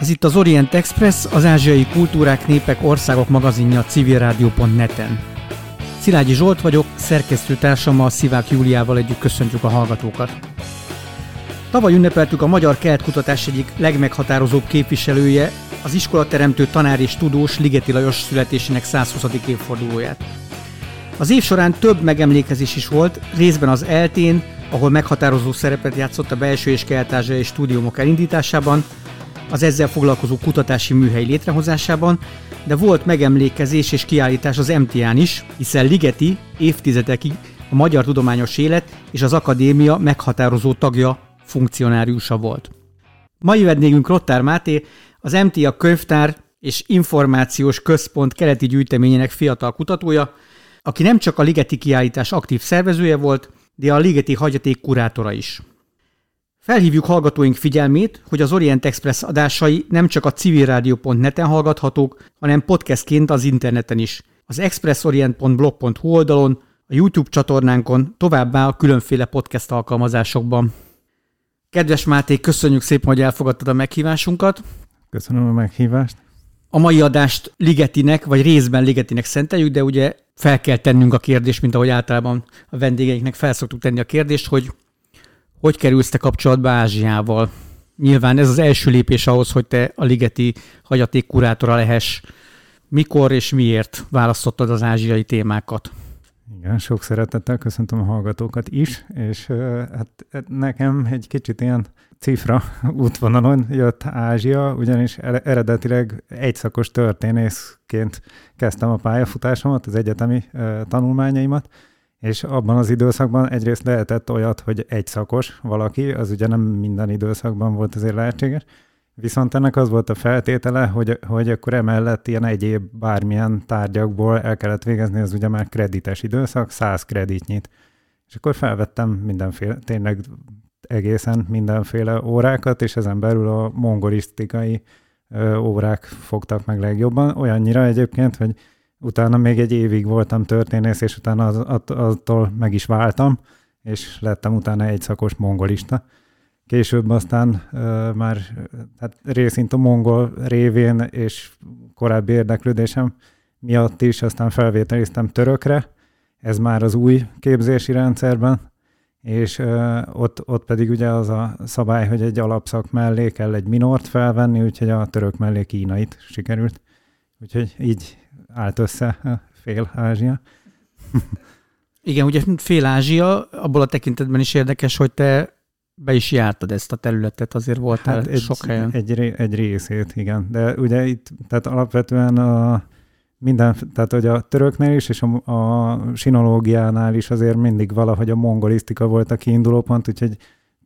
Ez itt az Orient Express, az ázsiai kultúrák, népek, országok magazinja civilrádió.net-en. Szilágyi Zsolt vagyok, szerkesztőtársammal Szivák Júliával együtt köszöntjük a hallgatókat. Tavaly ünnepeltük a magyar keletkutatás egyik legmeghatározóbb képviselője, az iskolateremtő tanár és tudós Ligeti Lajos születésének 120. évfordulóját. Az év során több megemlékezés is volt, részben az eltén, ahol meghatározó szerepet játszott a belső és kelet és stúdiumok elindításában, az ezzel foglalkozó kutatási műhely létrehozásában, de volt megemlékezés és kiállítás az MTA-n is, hiszen Ligeti évtizedekig a magyar tudományos élet és az akadémia meghatározó tagja, funkcionáriusa volt. Mai vendégünk Rottár Máté, az MTA könyvtár és információs központ keleti gyűjteményének fiatal kutatója, aki nem csak a Ligeti kiállítás aktív szervezője volt, de a Ligeti hagyaték kurátora is. Felhívjuk hallgatóink figyelmét, hogy az Orient Express adásai nem csak a civilradio.net-en hallgathatók, hanem podcastként az interneten is, az expressorient.blog.hu oldalon, a YouTube csatornánkon, továbbá a különféle podcast alkalmazásokban. Kedves Máté, köszönjük szépen, hogy elfogadtad a meghívásunkat. Köszönöm a meghívást. A mai adást Ligetinek, vagy részben Ligetinek szenteljük, de ugye fel kell tennünk a kérdést, mint ahogy általában a vendégeinknek felszoktuk tenni a kérdést, hogy hogy kerülsz te kapcsolatba Ázsiával? Nyilván ez az első lépés ahhoz, hogy te a ligeti hagyaték kurátora lehess. Mikor és miért választottad az ázsiai témákat? Igen, sok szeretettel köszöntöm a hallgatókat is, és hát nekem egy kicsit ilyen cifra útvonalon jött Ázsia, ugyanis eredetileg egyszakos történészként kezdtem a pályafutásomat, az egyetemi tanulmányaimat, és abban az időszakban egyrészt lehetett olyat, hogy egy szakos valaki, az ugye nem minden időszakban volt azért lehetséges, viszont ennek az volt a feltétele, hogy, hogy akkor emellett ilyen egyéb bármilyen tárgyakból el kellett végezni, az ugye már kredites időszak, 100 kreditnyit. És akkor felvettem mindenféle, tényleg egészen mindenféle órákat, és ezen belül a mongolisztikai órák fogtak meg legjobban. Olyannyira egyébként, hogy Utána még egy évig voltam történész, és utána az, att, attól meg is váltam, és lettem utána egy szakos mongolista. Később aztán uh, már hát részint a mongol révén és korábbi érdeklődésem miatt is aztán felvételiztem törökre, ez már az új képzési rendszerben, és uh, ott, ott pedig ugye az a szabály, hogy egy alapszak mellé kell egy minort felvenni, úgyhogy a török mellé kínait sikerült. Úgyhogy így állt össze fél Ázsia. Igen, ugye fél Ázsia, abból a tekintetben is érdekes, hogy te be is jártad ezt a területet, azért voltál hát egy, sok helyen. Egy, egy részét, igen. De ugye itt, tehát alapvetően a minden, tehát hogy a töröknél is, és a, a sinológiánál is azért mindig valahogy a mongolisztika volt a kiinduló pont, úgyhogy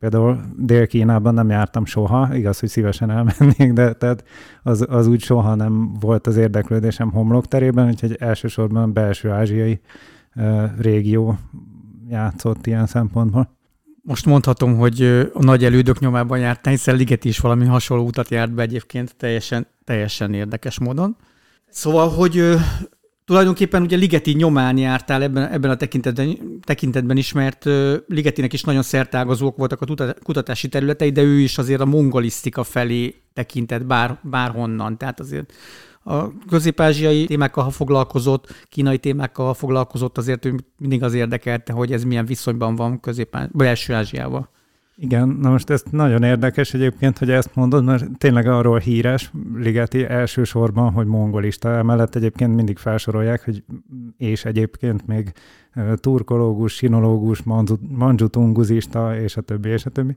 Például Dél-Kínában nem jártam soha, igaz, hogy szívesen elmennék, de tehát az, az úgy soha nem volt az érdeklődésem homlokterében, úgyhogy elsősorban belső ázsiai uh, régió játszott ilyen szempontból. Most mondhatom, hogy a nagy elődök nyomában jártál, hiszen Ligeti is valami hasonló utat járt be egyébként, teljesen, teljesen érdekes módon. Szóval, hogy Tulajdonképpen ugye Ligeti nyomán jártál ebben, ebben a tekintetben, tekintetben is, mert Ligetinek is nagyon szertágazók voltak a kutatási területei, de ő is azért a mongolisztika felé tekintett bár, bárhonnan. Tehát azért a közép-ázsiai témákkal, foglalkozott, kínai témákkal, foglalkozott, azért ő mindig az érdekelte, hogy ez milyen viszonyban van közép belső Ázsiával. Igen, na most ez nagyon érdekes egyébként, hogy ezt mondod, mert tényleg arról híres Ligeti elsősorban, hogy mongolista, emellett egyébként mindig felsorolják, hogy és egyébként még turkológus, sinológus, manzsutunguzista, és a többi, és a többi.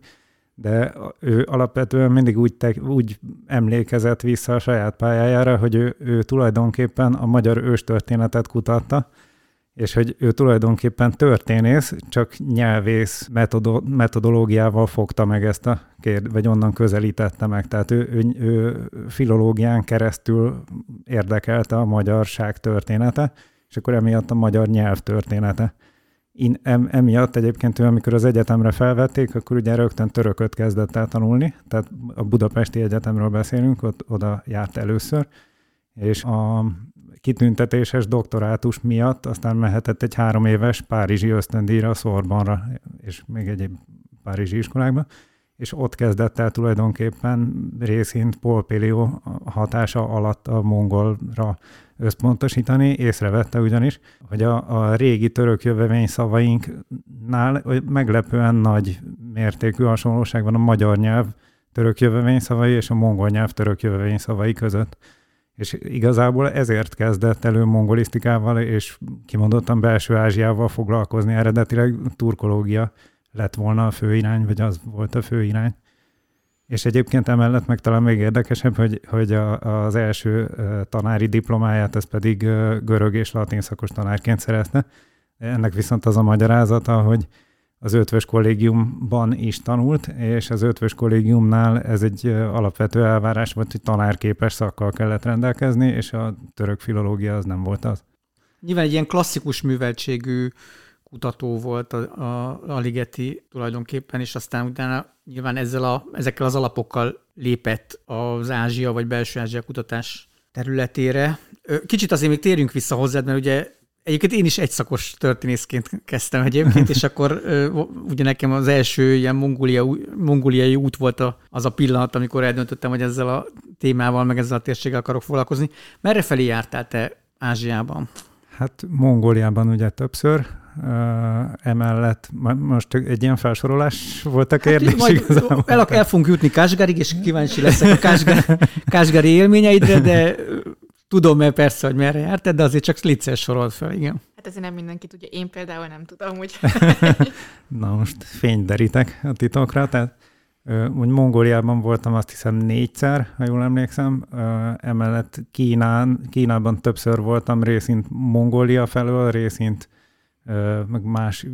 De ő alapvetően mindig úgy, te, úgy emlékezett vissza a saját pályájára, hogy ő, ő tulajdonképpen a magyar őstörténetet kutatta, és hogy ő tulajdonképpen történész, csak nyelvész metodo- metodológiával fogta meg ezt a kérdést, vagy onnan közelítette meg. Tehát ő, ő, ő filológián keresztül érdekelte a magyarság története, és akkor emiatt a magyar nyelv története. In, em, emiatt egyébként ő, amikor az egyetemre felvették, akkor ugye rögtön törököt kezdett el tanulni, tehát a Budapesti Egyetemről beszélünk, ott oda járt először, és a kitüntetéses doktorátus miatt aztán mehetett egy három éves párizsi ösztöndíjra Szorbanra, és még egyéb párizsi iskolákba, és ott kezdett el tulajdonképpen részint Polpélió hatása alatt a mongolra összpontosítani, észrevette ugyanis, hogy a, a régi török jövevény szavainknál meglepően nagy mértékű hasonlóság van a magyar nyelv török jövevény szavai és a mongol nyelv török jövevény szavai között. És igazából ezért kezdett elő mongolisztikával, és kimondottan belső Ázsiával foglalkozni. Eredetileg turkológia lett volna a fő vagy az volt a fő. És egyébként emellett meg talán még érdekesebb, hogy, hogy a, az első tanári diplomáját, ez pedig görög és latin szakos tanárként szerezte. Ennek viszont az a magyarázata, hogy az ötvös kollégiumban is tanult, és az ötvös kollégiumnál ez egy alapvető elvárás volt, hogy tanárképes szakkal kellett rendelkezni, és a török filológia az nem volt az. Nyilván egy ilyen klasszikus műveltségű kutató volt a, a, a Ligeti tulajdonképpen, és aztán utána nyilván ezzel a, ezekkel az alapokkal lépett az Ázsia vagy belső Ázsia kutatás területére. Kicsit azért még térjünk vissza hozzád, mert ugye Egyébként én is egyszakos történészként kezdtem egyébként, és akkor ugye nekem az első ilyen mongolia, mongóliai út volt a, az a pillanat, amikor eldöntöttem, hogy ezzel a témával, meg ezzel a térséggel akarok foglalkozni. Merre felé jártál te Ázsiában? Hát Mongóliában ugye többször, emellett most egy ilyen felsorolás volt a hát kérdés hát, majd el, el fogunk jutni Kásgárig, és kíváncsi leszek a Kásgár, Kásgári élményeidre, de tudom mert persze, hogy merre jártad, de azért csak licces sorolt fel, igen. Hát ezért nem mindenki tudja. Én például nem tudom, hogy... Na most fényderítek a titokra, tehát úgy Mongóliában voltam azt hiszem négyszer, ha jól emlékszem, emellett Kínán, Kínában többször voltam, részint Mongólia felől, részint meg más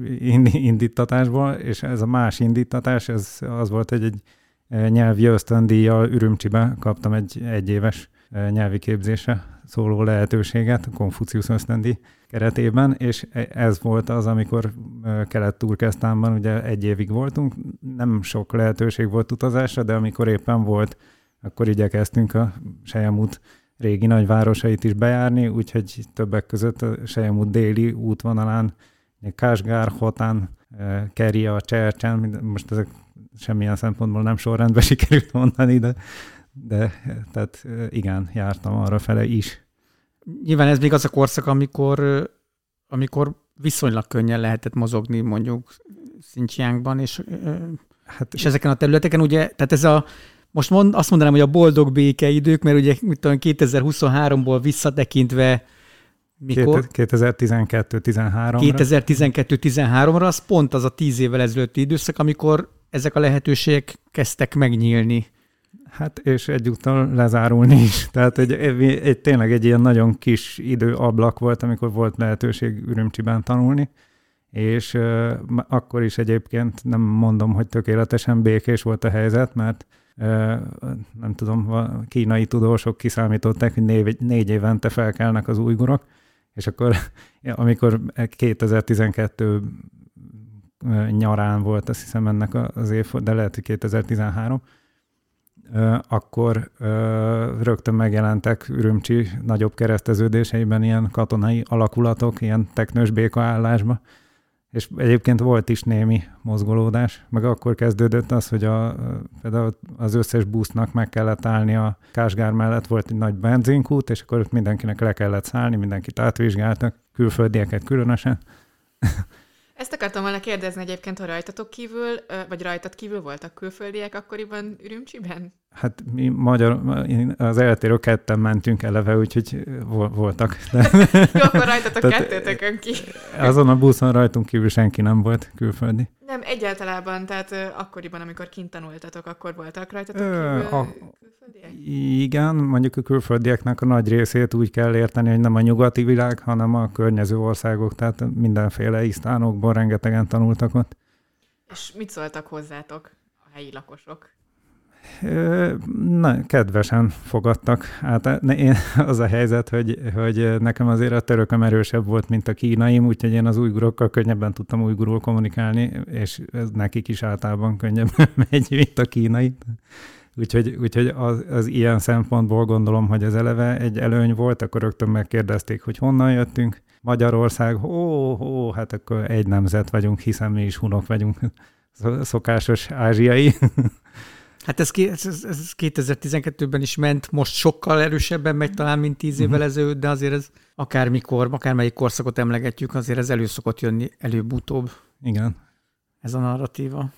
indítatásból, és ez a más indítatás, ez az volt, hogy egy nyelvi ösztöndíjjal Ürümcsibe kaptam egy egyéves nyelvi képzése szóló lehetőséget a Konfucius ösztöndi keretében, és e, ez volt az, amikor Kelet-Turkesztánban ugye egy évig voltunk, nem sok lehetőség volt utazásra, de amikor éppen volt, akkor igyekeztünk a Sejemút régi nagyvárosait is bejárni, úgyhogy többek között a Sejemút déli útvonalán, Kásgár, Hotán, Keria, Csercsen, most ezek semmilyen szempontból nem sorrendben sikerült mondani, de, de tehát igen, jártam arra fele is. Nyilván ez még az a korszak, amikor, amikor viszonylag könnyen lehetett mozogni mondjuk Xinjiangban, és, hát, és ezeken a területeken ugye, tehát ez a, most mond, azt mondanám, hogy a boldog békeidők, mert ugye mit tudom, 2023-ból visszatekintve mikor? 2012-13-ra. 2012-13-ra, az pont az a tíz évvel ezelőtti időszak, amikor ezek a lehetőségek kezdtek megnyílni. Hát és egyúttal lezárulni is. Tehát egy, egy, tényleg egy ilyen nagyon kis időablak volt, amikor volt lehetőség Ürümcsiben tanulni, és uh, akkor is egyébként nem mondom, hogy tökéletesen békés volt a helyzet, mert uh, nem tudom, kínai tudósok kiszámították, hogy négy, négy évente felkelnek az újgurok, és akkor amikor 2012 nyarán volt, azt hiszem ennek az év, de lehet, hogy 2013, akkor rögtön megjelentek Ürümcsi nagyobb kereszteződéseiben ilyen katonai alakulatok, ilyen teknős békaállásba, és egyébként volt is némi mozgolódás, meg akkor kezdődött az, hogy a, például az összes busznak meg kellett állni a Kásgár mellett, volt egy nagy benzinkút, és akkor ott mindenkinek le kellett szállni, mindenkit átvizsgáltak, külföldieket különösen. Ezt akartam volna kérdezni egyébként, hogy rajtatok kívül, vagy rajtad kívül voltak külföldiek akkoriban Ürümcsiben? Hát mi magyar, az eltérő ketten mentünk eleve, úgyhogy voltak. De... Jó, akkor rajtatok kettőtökön ki. Azon a buszon rajtunk kívül senki nem volt külföldi. Nem, egyáltalában, tehát akkoriban, amikor kint tanultatok, akkor voltak rajtatok kívül a, külföldiek? Igen, mondjuk a külföldieknek a nagy részét úgy kell érteni, hogy nem a nyugati világ, hanem a környező országok, tehát mindenféle isztánokból rengetegen tanultak ott. És mit szóltak hozzátok a helyi lakosok? Na, kedvesen fogadtak. Hát én, az a helyzet, hogy, hogy nekem azért a törököm erősebb volt, mint a kínaim, úgyhogy én az újgurokkal könnyebben tudtam újgurul kommunikálni, és ez nekik is általában könnyebben megy, mint a kínai. Úgyhogy, úgyhogy az, az ilyen szempontból gondolom, hogy ez eleve egy előny volt, akkor rögtön megkérdezték, hogy honnan jöttünk. Magyarország, ó, ó, hát akkor egy nemzet vagyunk, hiszen mi is hunok vagyunk szokásos ázsiai. Hát ez, ez, ez 2012-ben is ment, most sokkal erősebben megy talán, mint tíz évvel uh-huh. ezelőtt, de azért ez akármikor, akármelyik korszakot emlegetjük, azért ez elő szokott jönni előbb-utóbb. Igen. Ez a narratíva.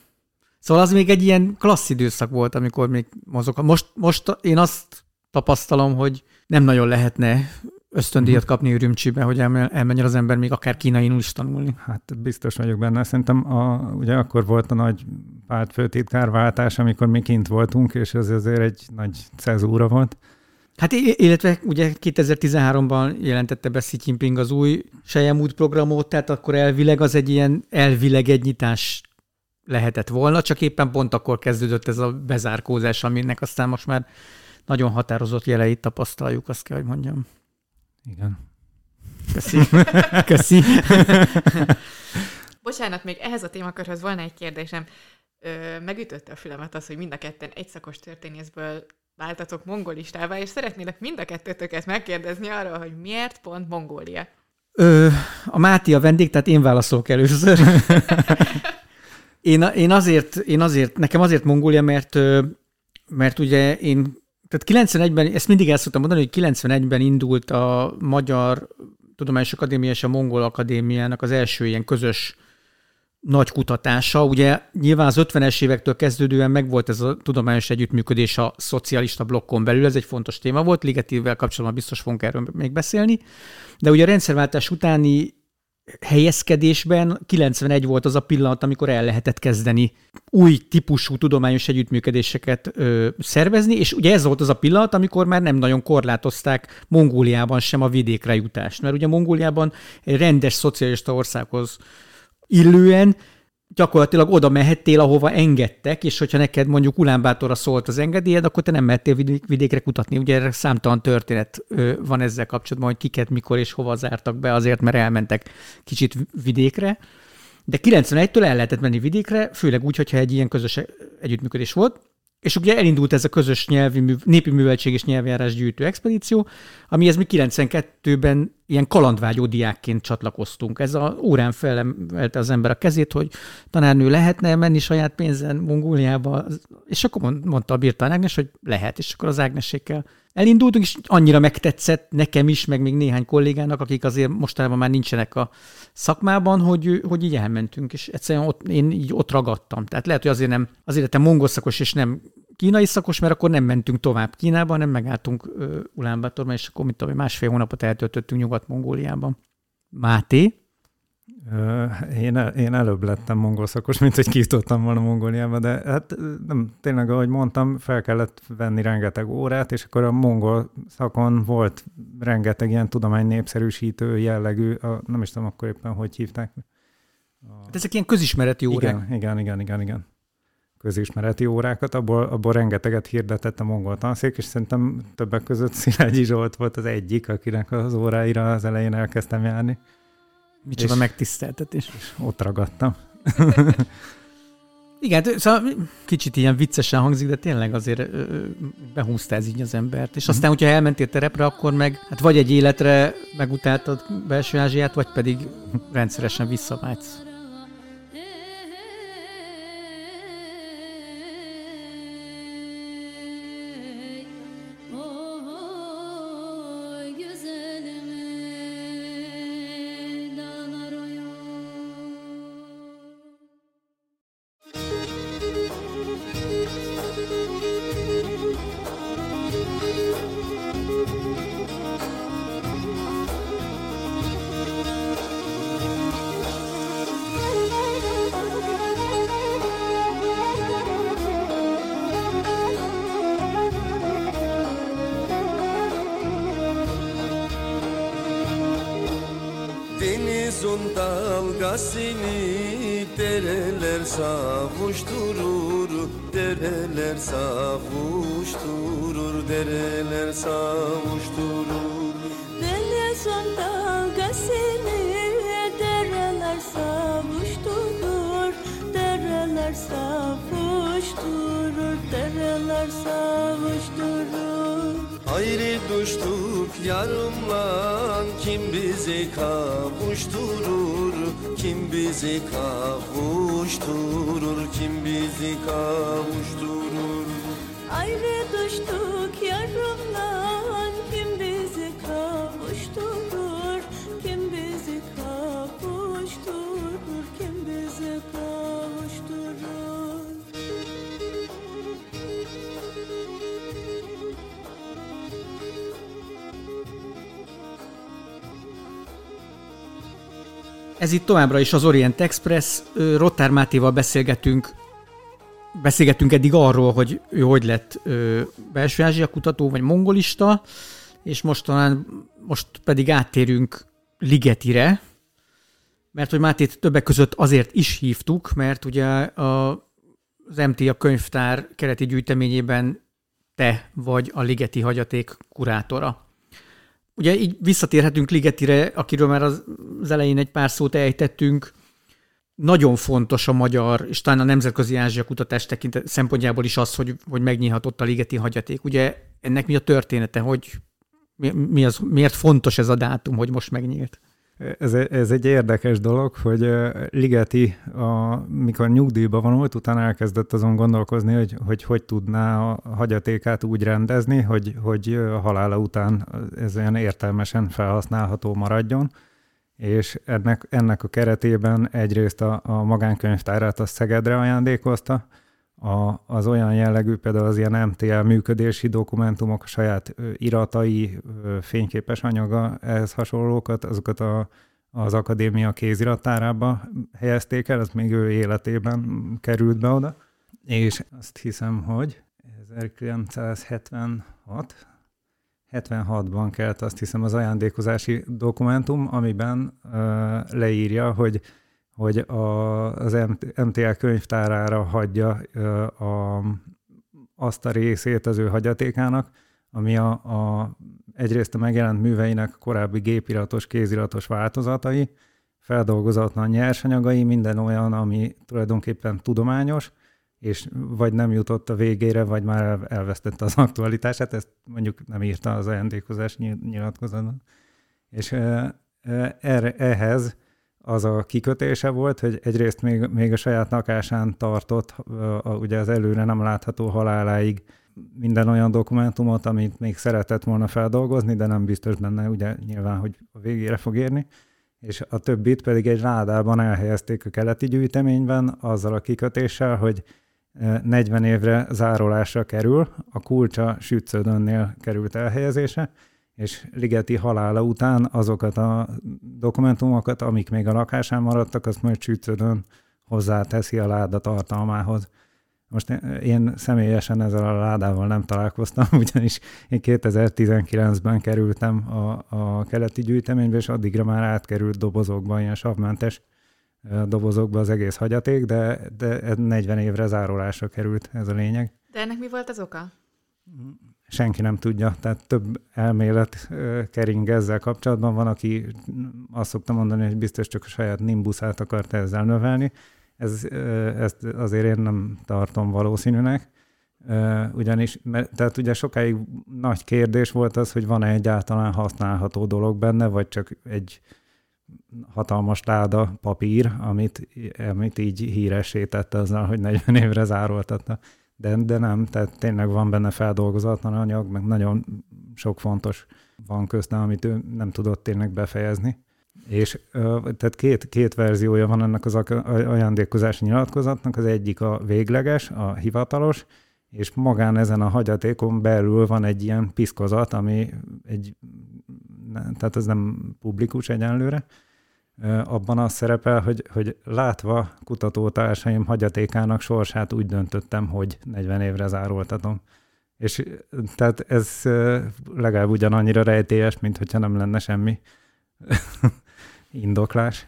Szóval az még egy ilyen klassz időszak volt, amikor még mozog. Most, most én azt tapasztalom, hogy nem nagyon lehetne ösztöndíjat mhm. kapni Ürümcsibe, hogy elmenjen az ember még akár kínainul is tanulni. Hát biztos vagyok benne. Szerintem a, ugye akkor volt a nagy pártfőtitkárváltás, amikor mi kint voltunk, és ez azért egy nagy cezúra volt. Hát illetve ugye 2013-ban jelentette be Xi Jinping az új Sejemút programot, tehát akkor elvileg az egy ilyen elvileg egy nyitás lehetett volna, csak éppen pont akkor kezdődött ez a bezárkózás, aminek aztán most már nagyon határozott jeleit tapasztaljuk, azt kell, hogy mondjam. Igen. Köszi. Köszi. Bocsánat, még ehhez a témakörhöz volna egy kérdésem. Ö, megütötte a fülemet az, hogy mind a ketten egyszakos történészből váltatok mongolistává, és szeretnélek mind a kettőtöket megkérdezni arról, hogy miért pont Mongólia? Ö, a Máti a vendég, tehát én válaszolok először. én, én, azért, én azért, nekem azért Mongólia, mert, mert ugye én tehát 91-ben, ezt mindig el szoktam mondani, hogy 91-ben indult a Magyar Tudományos Akadémia és a Mongol Akadémiának az első ilyen közös nagy kutatása. Ugye nyilván az 50-es évektől kezdődően megvolt ez a tudományos együttműködés a szocialista blokkon belül, ez egy fontos téma volt, Ligetívvel kapcsolatban biztos fogunk erről még beszélni, de ugye a rendszerváltás utáni helyezkedésben 91 volt az a pillanat, amikor el lehetett kezdeni új típusú tudományos együttműködéseket ö, szervezni, és ugye ez volt az a pillanat, amikor már nem nagyon korlátozták Mongóliában sem a vidékre jutást, mert ugye Mongóliában egy rendes szocialista országhoz illően gyakorlatilag oda mehettél, ahova engedtek, és hogyha neked mondjuk Ulánbátorra szólt az engedélyed, akkor te nem mehettél vidékre kutatni. Ugye erre számtalan történet van ezzel kapcsolatban, hogy kiket, mikor és hova zártak be, azért, mert elmentek kicsit vidékre. De 91-től el lehetett menni vidékre, főleg úgy, hogyha egy ilyen közös együttműködés volt. És ugye elindult ez a közös nyelvi, népi műveltség és nyelvjárás gyűjtő expedíció, amihez mi 92-ben ilyen kalandvágyó diákként csatlakoztunk. Ez a órán felemelte az ember a kezét, hogy tanárnő lehetne menni saját pénzen Mongóliába, és akkor mondta a Birta Ágnes, hogy lehet, és akkor az Ágnesékkel elindultunk, és annyira megtetszett nekem is, meg még néhány kollégának, akik azért mostanában már nincsenek a szakmában, hogy, hogy így elmentünk, és egyszerűen ott, én így ott ragadtam. Tehát lehet, hogy azért nem, azért lettem mongol szakos, és nem kínai szakos, mert akkor nem mentünk tovább Kínába, nem megálltunk Ulánbátorban, és akkor mit tudom, másfél hónapot eltöltöttünk Nyugat-Mongóliában. Máté? Én, én előbb lettem mongol szakos, mint hogy kijutottam volna Mongóliába, de hát nem, tényleg, ahogy mondtam, fel kellett venni rengeteg órát, és akkor a mongol szakon volt rengeteg ilyen tudomány népszerűsítő jellegű, a, nem is tudom akkor éppen, hogy hívták. A... Hát ezek ilyen közismereti órák. Igen, igen, igen, igen, igen. Közismereti órákat, abból, abból rengeteget hirdetett a mongol tanszék, és szerintem többek között Szilágyi Zsolt volt az egyik, akinek az óráira az elején elkezdtem járni. Micsoda megtiszteltetés. És ott ragadtam. Igen, szóval kicsit ilyen viccesen hangzik, de tényleg azért behúzta ez így az embert. És aztán, hogyha elmentél terepre, akkor meg hát vagy egy életre megutáltad belső Ázsiát, vagy pedig rendszeresen visszavágysz. dalgasını dereler savuşturur Dereler savuşturur, dereler savuşturur. Dele son dalgasını dereler savuşturur Dereler savuşturur, dereler savuşturur. Hayri düştük yarımla kim bizi kavuşturur? Kim bizi kavuşturur Kim bizi kavuşturur? Ayrı düştük Ez itt továbbra is az Orient Express. Ö, Rottár Mátéval beszélgetünk, beszélgetünk eddig arról, hogy ő hogy lett ö, belső Ázsia kutató, vagy mongolista, és most, talán, most pedig áttérünk Ligetire, mert hogy Mátét többek között azért is hívtuk, mert ugye a, az MTA könyvtár kereti gyűjteményében te vagy a Ligeti hagyaték kurátora. Ugye így visszatérhetünk Ligetire, akiről már az, elején egy pár szót ejtettünk. Nagyon fontos a magyar, és talán a nemzetközi Ázsia kutatás tekintet szempontjából is az, hogy, hogy megnyílhatott a Ligeti hagyaték. Ugye ennek mi a története, hogy mi, mi az, miért fontos ez a dátum, hogy most megnyílt? Ez, ez egy érdekes dolog, hogy Ligeti, a, mikor nyugdíjba vonult, utána elkezdett azon gondolkozni, hogy hogy, hogy tudná a hagyatékát úgy rendezni, hogy, hogy a halála után ez olyan értelmesen felhasználható maradjon, és ennek, ennek a keretében egyrészt a, a magánkönyvtárát a Szegedre ajándékozta, a, az olyan jellegű, például az ilyen MTL működési dokumentumok, a saját iratai, fényképes anyaga, ehhez hasonlókat, azokat a, az akadémia kézirattárába helyezték el, az még ő életében került be oda, és azt hiszem, hogy 1976, 76-ban kelt azt hiszem az ajándékozási dokumentum, amiben uh, leírja, hogy hogy a, az MTL könyvtárára hagyja a, azt a részét az ő hagyatékának, ami a, a, egyrészt a megjelent műveinek korábbi gépiratos, kéziratos változatai, feldolgozatlan nyersanyagai, minden olyan, ami tulajdonképpen tudományos, és vagy nem jutott a végére, vagy már elvesztette az aktualitását, ezt mondjuk nem írta az ajándékozás nyilatkozatban. És erre, ehhez az a kikötése volt, hogy egyrészt még, még a saját nakásán tartott, ugye az előre nem látható haláláig minden olyan dokumentumot, amit még szeretett volna feldolgozni, de nem biztos benne, ugye nyilván, hogy a végére fog érni, és a többit pedig egy rádában elhelyezték a keleti gyűjteményben, azzal a kikötéssel, hogy 40 évre zárolásra kerül, a kulcsa Sützödönnél került elhelyezése, és Ligeti halála után azokat a dokumentumokat, amik még a lakásán maradtak, azt majd csüccödön hozzáteszi a láda tartalmához. Most én személyesen ezzel a ládával nem találkoztam, ugyanis én 2019-ben kerültem a, a keleti gyűjteménybe, és addigra már átkerült dobozokba, ilyen savmentes dobozokba az egész hagyaték, de, de 40 évre zárolásra került ez a lényeg. De ennek mi volt az oka? Senki nem tudja, tehát több elmélet kering ezzel kapcsolatban. Van, aki azt szokta mondani, hogy biztos csak a saját nimbuszát akarta ezzel növelni. Ez, ezt azért én nem tartom valószínűnek. Ugyanis, mert, tehát ugye sokáig nagy kérdés volt az, hogy van-e egyáltalán használható dolog benne, vagy csak egy hatalmas láda papír, amit, amit így híressé tette azzal, hogy 40 évre zároltatta de, de nem, tehát tényleg van benne feldolgozatlan anyag, meg nagyon sok fontos van közte, amit ő nem tudott tényleg befejezni. És tehát két, két verziója van ennek az ajándékozási nyilatkozatnak, az egyik a végleges, a hivatalos, és magán ezen a hagyatékon belül van egy ilyen piszkozat, ami egy, tehát ez nem publikus egyenlőre, abban az szerepel, hogy, hogy látva kutatótársaim hagyatékának sorsát úgy döntöttem, hogy 40 évre zároltatom. És tehát ez legalább ugyanannyira rejtélyes, mint hogyha nem lenne semmi indoklás.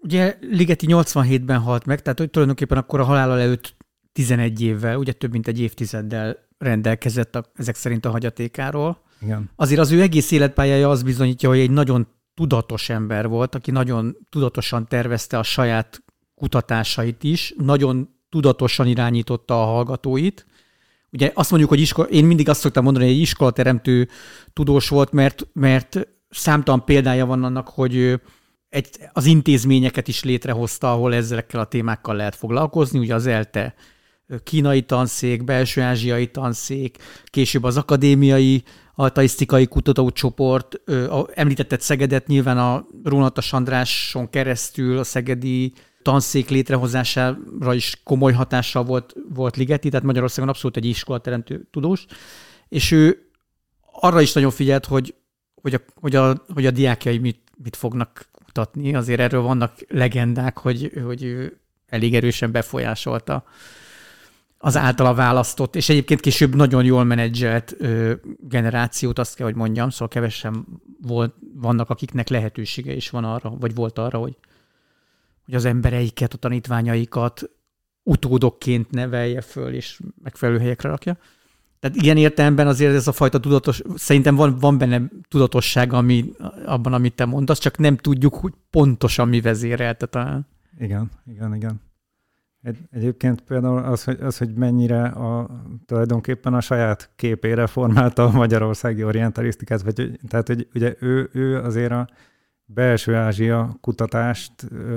Ugye Ligeti 87-ben halt meg, tehát hogy tulajdonképpen akkor a halála előtt 11 évvel, ugye több mint egy évtizeddel rendelkezett a, ezek szerint a hagyatékáról. Igen. Azért az ő egész életpályája az bizonyítja, hogy egy nagyon tudatos ember volt, aki nagyon tudatosan tervezte a saját kutatásait is, nagyon tudatosan irányította a hallgatóit. ugye azt mondjuk, hogy iskola, én mindig azt szoktam mondani, hogy egy iskolateremtő tudós volt, mert, mert számtalan példája van annak, hogy egy, az intézményeket is létrehozta, ahol ezekkel a témákkal lehet foglalkozni, ugye az ELTE kínai tanszék, belső ázsiai tanszék, később az akadémiai altaisztikai kutatócsoport, említetted Szegedet, nyilván a Rónata Andráson keresztül a szegedi tanszék létrehozására is komoly hatással volt, volt Ligeti, tehát Magyarországon abszolút egy iskolateremtő tudós, és ő arra is nagyon figyelt, hogy, hogy, a, hogy, a, hogy a diákjai mit, mit fognak kutatni. Azért erről vannak legendák, hogy, hogy ő elég erősen befolyásolta az általa választott, és egyébként később nagyon jól menedzselt ö, generációt, azt kell, hogy mondjam, szóval kevesen volt, vannak, akiknek lehetősége is van arra, vagy volt arra, hogy, hogy az embereiket, a tanítványaikat utódokként nevelje föl, és megfelelő helyekre rakja. Tehát ilyen értelemben azért ez a fajta tudatos, szerintem van, van benne tudatosság ami, abban, amit te mondasz, csak nem tudjuk, hogy pontosan mi vezérelte talán. Igen, igen, igen. Egy, egyébként például az hogy, az, hogy mennyire a, tulajdonképpen a saját képére formálta a magyarországi orientalisztikát, vagy, tehát hogy ugye ő, ő azért a belső Ázsia kutatást,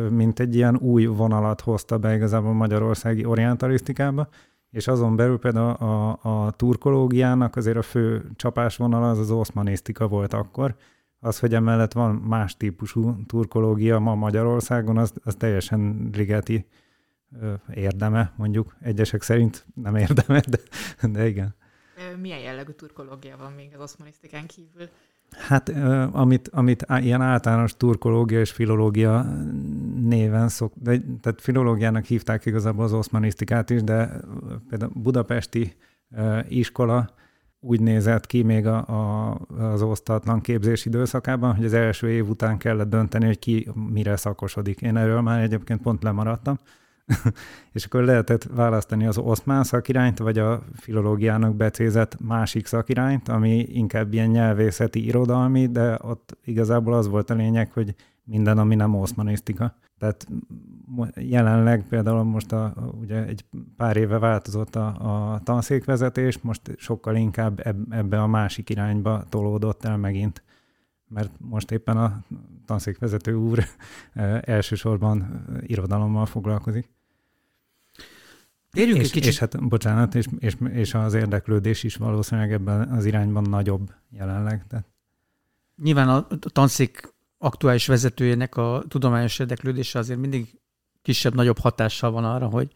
mint egy ilyen új vonalat hozta be igazából a magyarországi orientalisztikába, és azon belül például a, a turkológiának azért a fő csapásvonal az az oszmanisztika volt akkor. Az, hogy emellett van más típusú turkológia ma Magyarországon, az, az teljesen rigeti érdeme, mondjuk egyesek szerint nem érdeme, de, de igen. Milyen jellegű turkológia van még az oszmanisztikán kívül? Hát, amit, amit ilyen általános turkológia és filológia néven szok, de, tehát filológiának hívták igazából az oszmanisztikát is, de például budapesti iskola úgy nézett ki még a, a, az osztatlan képzés időszakában, hogy az első év után kellett dönteni, hogy ki mire szakosodik. Én erről már egyébként pont lemaradtam, és akkor lehetett választani az oszmán szakirányt, vagy a filológiának becézett másik szakirányt, ami inkább ilyen nyelvészeti, irodalmi, de ott igazából az volt a lényeg, hogy minden, ami nem oszmanisztika. Tehát jelenleg például most a, ugye egy pár éve változott a, a tanszékvezetés, most sokkal inkább ebbe a másik irányba tolódott el megint mert most éppen a tanszékvezető úr elsősorban irodalommal foglalkozik. Térjünk és, egy kicsit. És hát, bocsánat, és, és, és az érdeklődés is valószínűleg ebben az irányban nagyobb jelenleg. Tehát. Nyilván a tanszék aktuális vezetőjének a tudományos érdeklődése azért mindig kisebb-nagyobb hatással van arra, hogy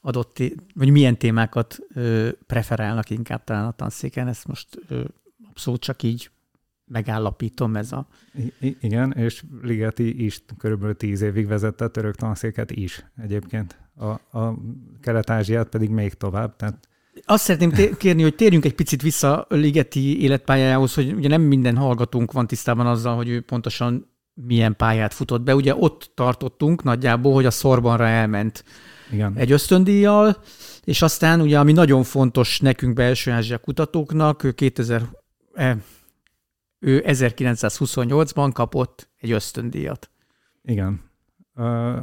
adott, vagy milyen témákat ö, preferálnak inkább talán a tanszéken. Ezt most ö, abszolút csak így megállapítom ez a... I- igen, és Ligeti is körülbelül tíz évig vezette a török tanszéket is egyébként. A, a Kelet-Ázsiát pedig még tovább, tehát azt szeretném kérni, hogy térjünk egy picit vissza Ligeti életpályájához, hogy ugye nem minden hallgatónk van tisztában azzal, hogy ő pontosan milyen pályát futott be. Ugye ott tartottunk nagyjából, hogy a Szorbanra elment Igen. egy ösztöndíjjal, és aztán ugye, ami nagyon fontos nekünk belső Ázsia kutatóknak, ő 2000, eh, ő 1928-ban kapott egy ösztöndíjat. Igen. Uh,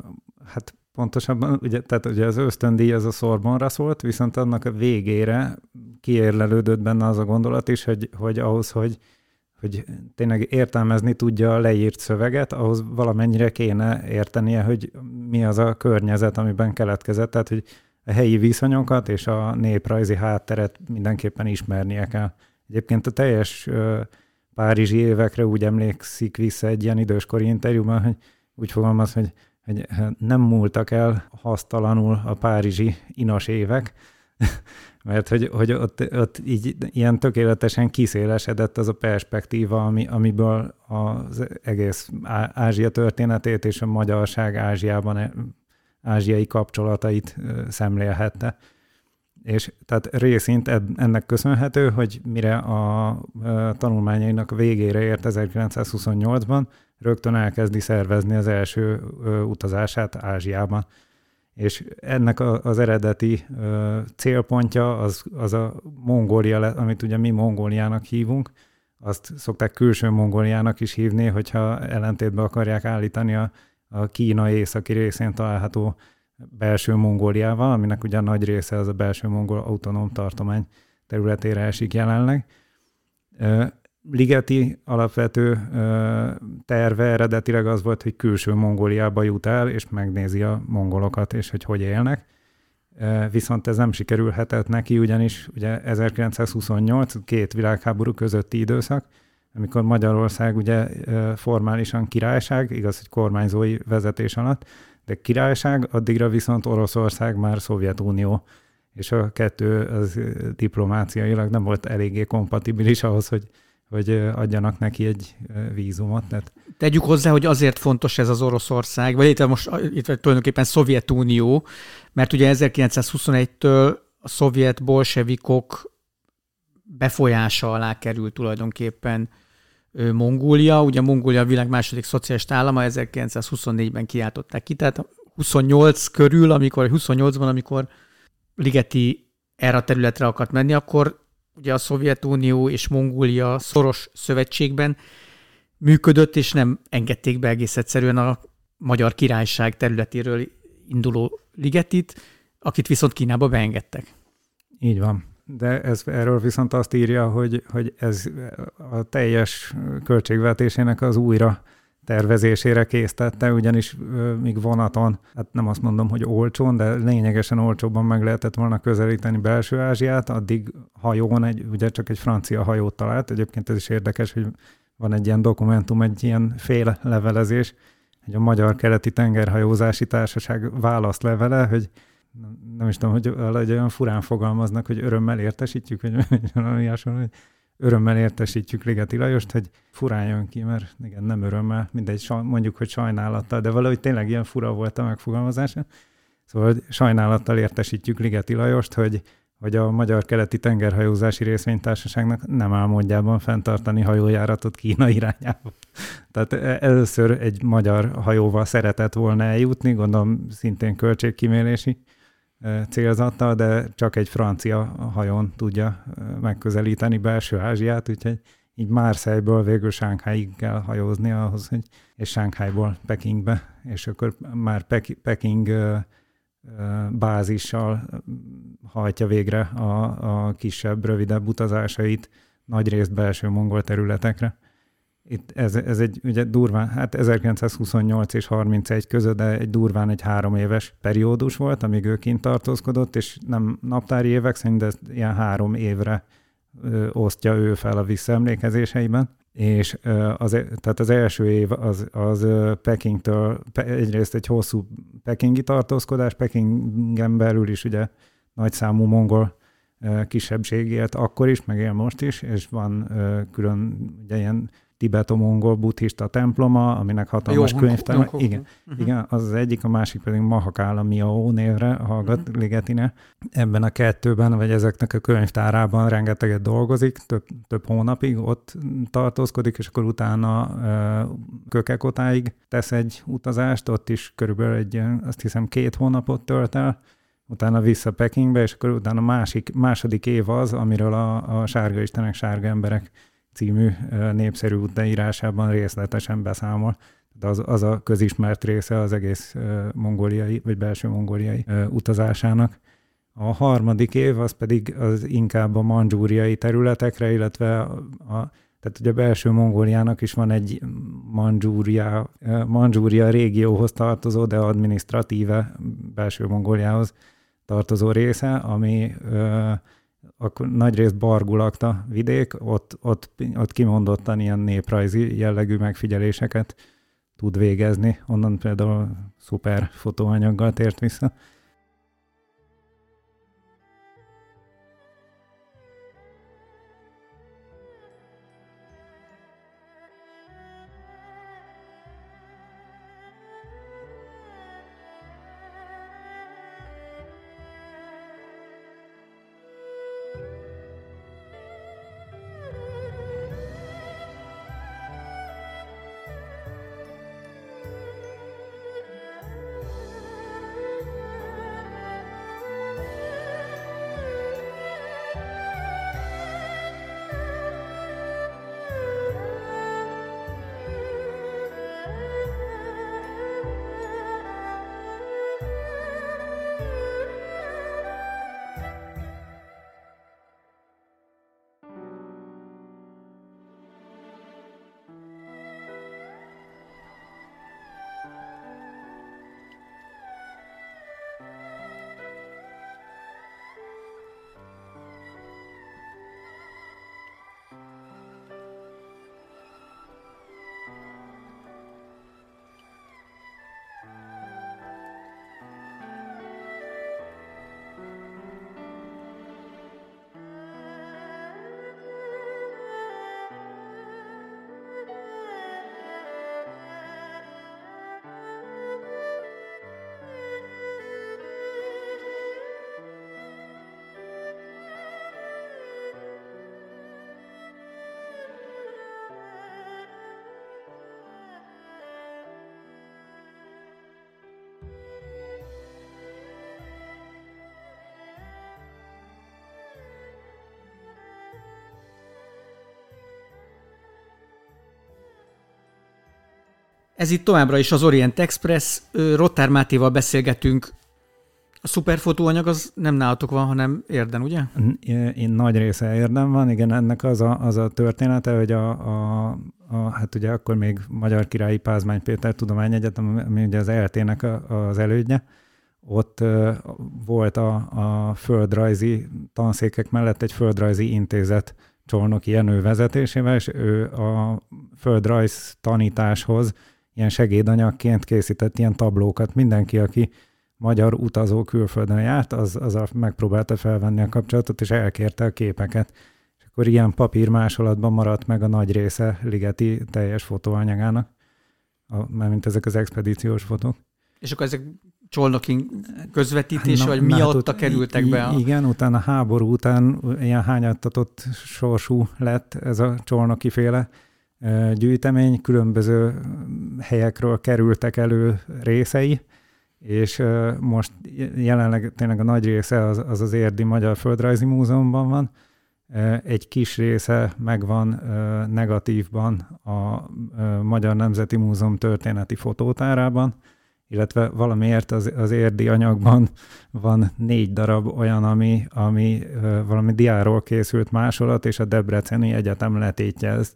hát pontosabban, ugye, tehát ugye az ösztöndíj az a Sorbonra szólt, viszont annak a végére kiérlelődött benne az a gondolat is, hogy, hogy ahhoz, hogy, hogy tényleg értelmezni tudja a leírt szöveget, ahhoz valamennyire kéne értenie, hogy mi az a környezet, amiben keletkezett, tehát hogy a helyi viszonyokat és a néprajzi hátteret mindenképpen ismernie kell. Egyébként a teljes párizsi évekre úgy emlékszik vissza egy ilyen időskori interjúban, hogy úgy fogalmaz, hogy, hogy nem múltak el hasztalanul a párizsi inas évek, mert hogy, hogy ott, ott így ilyen tökéletesen kiszélesedett az a perspektíva, ami, amiből az egész Ázsia történetét és a magyarság Ázsiában, ázsiai kapcsolatait szemlélhette. És tehát részint ennek köszönhető, hogy mire a tanulmányainak végére ért 1928-ban, rögtön elkezdi szervezni az első utazását Ázsiában. És ennek az eredeti célpontja az, az a Mongólia, amit ugye mi Mongóliának hívunk, azt szokták külső Mongóliának is hívni, hogyha ellentétbe akarják állítani a, a Kína északi részén található belső Mongóliával, aminek ugye a nagy része az a belső mongol autonóm tartomány területére esik jelenleg. Ligeti alapvető terve eredetileg az volt, hogy külső Mongóliába jut el, és megnézi a mongolokat, és hogy hogy élnek. Viszont ez nem sikerülhetett neki, ugyanis ugye 1928, két világháború közötti időszak, amikor Magyarország ugye formálisan királyság, igaz, hogy kormányzói vezetés alatt, de királyság, addigra viszont Oroszország már Szovjetunió, és a kettő az diplomáciailag nem volt eléggé kompatibilis ahhoz, hogy, hogy adjanak neki egy vízumot. Tehát... Tegyük hozzá, hogy azért fontos ez az Oroszország, vagy itt most itt tulajdonképpen Szovjetunió, mert ugye 1921-től a szovjet bolsevikok befolyása alá került tulajdonképpen Mongólia. Ugye Mongólia a világ második szocialista állama, 1924-ben kiáltották ki, tehát 28 körül, amikor 28-ban, amikor Ligeti erre a területre akart menni, akkor ugye a Szovjetunió és Mongólia szoros szövetségben működött, és nem engedték be egész egyszerűen a Magyar Királyság területéről induló Ligetit, akit viszont Kínába beengedtek. Így van. De ez, erről viszont azt írja, hogy, hogy ez a teljes költségvetésének az újra tervezésére késztette, ugyanis míg vonaton, hát nem azt mondom, hogy olcsón, de lényegesen olcsóbban meg lehetett volna közelíteni belső Ázsiát, addig hajón egy, ugye csak egy francia hajót talált. Egyébként ez is érdekes, hogy van egy ilyen dokumentum, egy ilyen fél levelezés, egy a Magyar Keleti Tengerhajózási Társaság válaszlevele, hogy nem is tudom, hogy, hogy olyan furán fogalmaznak, hogy örömmel értesítjük, vagy valami hasonló, hogy örömmel értesítjük Ligeti Lajost, hogy furán jön ki, mert igen, nem örömmel, mindegy, mondjuk, hogy sajnálattal, de valahogy tényleg ilyen fura volt a megfogalmazása. Szóval sajnálattal értesítjük Ligeti Lajost, hogy, hogy a Magyar Keleti Tengerhajózási Részvénytársaságnak nem áll módjában fenntartani hajójáratot Kína irányába. Tehát e, először egy magyar hajóval szeretett volna eljutni, gondolom szintén költségkimélési célzattal, de csak egy francia hajón tudja megközelíteni belső Ázsiát, úgyhogy így Márszejből végül Sánkháig kell hajózni ahhoz, hogy, és Sánkhájból Pekingbe, és akkor már Pek, Peking bázissal hajtja végre a, a kisebb, rövidebb utazásait nagyrészt belső mongol területekre. Itt ez, ez egy ugye durván, hát 1928 és 31 között, de egy durván egy három éves periódus volt, amíg ő kint tartózkodott, és nem naptári évek szerint, de ilyen három évre ö, osztja ő fel a visszaemlékezéseiben. És az, e, tehát az első év az, az Pekingtől, egyrészt egy hosszú pekingi tartózkodás, Pekingen belül is ugye nagyszámú mongol kisebbség élt akkor is, meg él most is, és van külön ugye ilyen tibeto-mongol buddhista temploma, aminek hatalmas könyvtár. Igen, uh-huh. igen, az az egyik, a másik pedig Mahakála Miao névre hallgat uh-huh. Ligetine. Ebben a kettőben, vagy ezeknek a könyvtárában rengeteget dolgozik, több, több hónapig ott tartózkodik, és akkor utána uh, Kökekotáig tesz egy utazást, ott is körülbelül egy, azt hiszem, két hónapot tölt el, utána vissza Pekingbe, és akkor utána másik, második év az, amiről a, a sárga istenek, sárga emberek című népszerű útleírásában részletesen beszámol. De az, az a közismert része az egész mongóliai, vagy belső mongóliai utazásának. A harmadik év az pedig az inkább a mandzsúriai területekre, illetve a, tehát ugye a belső Mongóliának is van egy Mandzsúria, Mandzsúria régióhoz tartozó, de administratíve belső Mongóliához tartozó része, ami akkor nagyrészt bargulakta vidék, ott, ott, ott kimondottan ilyen néprajzi jellegű megfigyeléseket tud végezni. Onnan például szuper fotóanyaggal tért vissza. Ez itt továbbra is az Orient Express. Rottár Mátéval beszélgetünk. A szuperfotóanyag az nem nálatok van, hanem érden, ugye? Én nagy része érdem van, igen, ennek az a, az a története, hogy a, a, a, hát ugye akkor még Magyar Királyi Pázmány Péter Tudományegyetem, ami ugye az ELT-nek az elődje, ott volt a, a földrajzi tanszékek mellett egy földrajzi intézet Csolnoki Jenő vezetésével, és ő a földrajz tanításhoz ilyen segédanyagként készített ilyen tablókat. Mindenki, aki magyar utazó külföldön járt, az, az a, megpróbálta felvenni a kapcsolatot, és elkérte a képeket. És akkor ilyen papír másolatban maradt meg a nagy része Ligeti teljes fotóanyagának, a, mármint ezek az expedíciós fotók. És akkor ezek Csolnoki közvetítés, vagy miatta kerültek be? A... Igen, utána a háború után ilyen hányattatott sorsú lett ez a Csolnoki féle gyűjtemény, különböző helyekről kerültek elő részei, és most jelenleg tényleg a nagy része az az, az Érdi Magyar Földrajzi Múzeumban van, egy kis része megvan negatívban a Magyar Nemzeti Múzeum történeti fotótárában, illetve valamiért az, az érdi anyagban van négy darab olyan, ami, ami valami diáról készült másolat, és a Debreceni Egyetem letétje. Ez,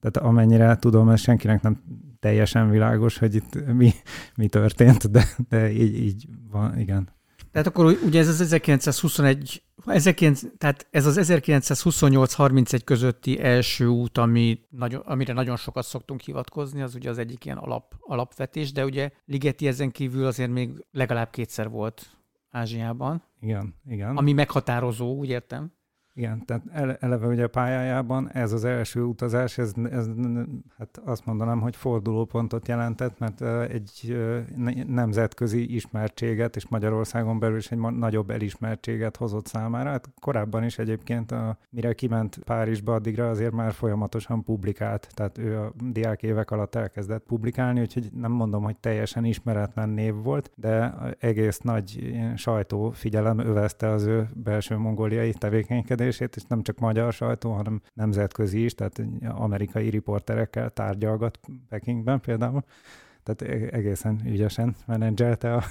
tehát amennyire tudom, ez senkinek nem teljesen világos, hogy itt mi, mi történt, de, de így, így van, igen. Tehát akkor ugye ez az 1921, 19, tehát ez az 1928-31 közötti első út, ami nagyon, amire nagyon sokat szoktunk hivatkozni, az ugye az egyik ilyen alap, alapvetés, de ugye Ligeti ezen kívül azért még legalább kétszer volt Ázsiában. Igen, igen. Ami meghatározó, úgy értem. Igen, tehát eleve ugye a pályájában ez az első utazás, ez, ez hát azt mondanám, hogy fordulópontot jelentett, mert egy nemzetközi ismertséget, és Magyarországon belül is egy nagyobb elismertséget hozott számára. Hát korábban is egyébként, a, mire kiment Párizsba, addigra azért már folyamatosan publikált, tehát ő a diák évek alatt elkezdett publikálni, úgyhogy nem mondom, hogy teljesen ismeretlen név volt, de egész nagy sajtófigyelem övezte az ő belső mongóliai tevékenykedését, viselkedését, és nem csak magyar sajtó, hanem nemzetközi is, tehát amerikai riporterekkel tárgyalgat Pekingben például. Tehát e-, egészen ügyesen menedzselte a,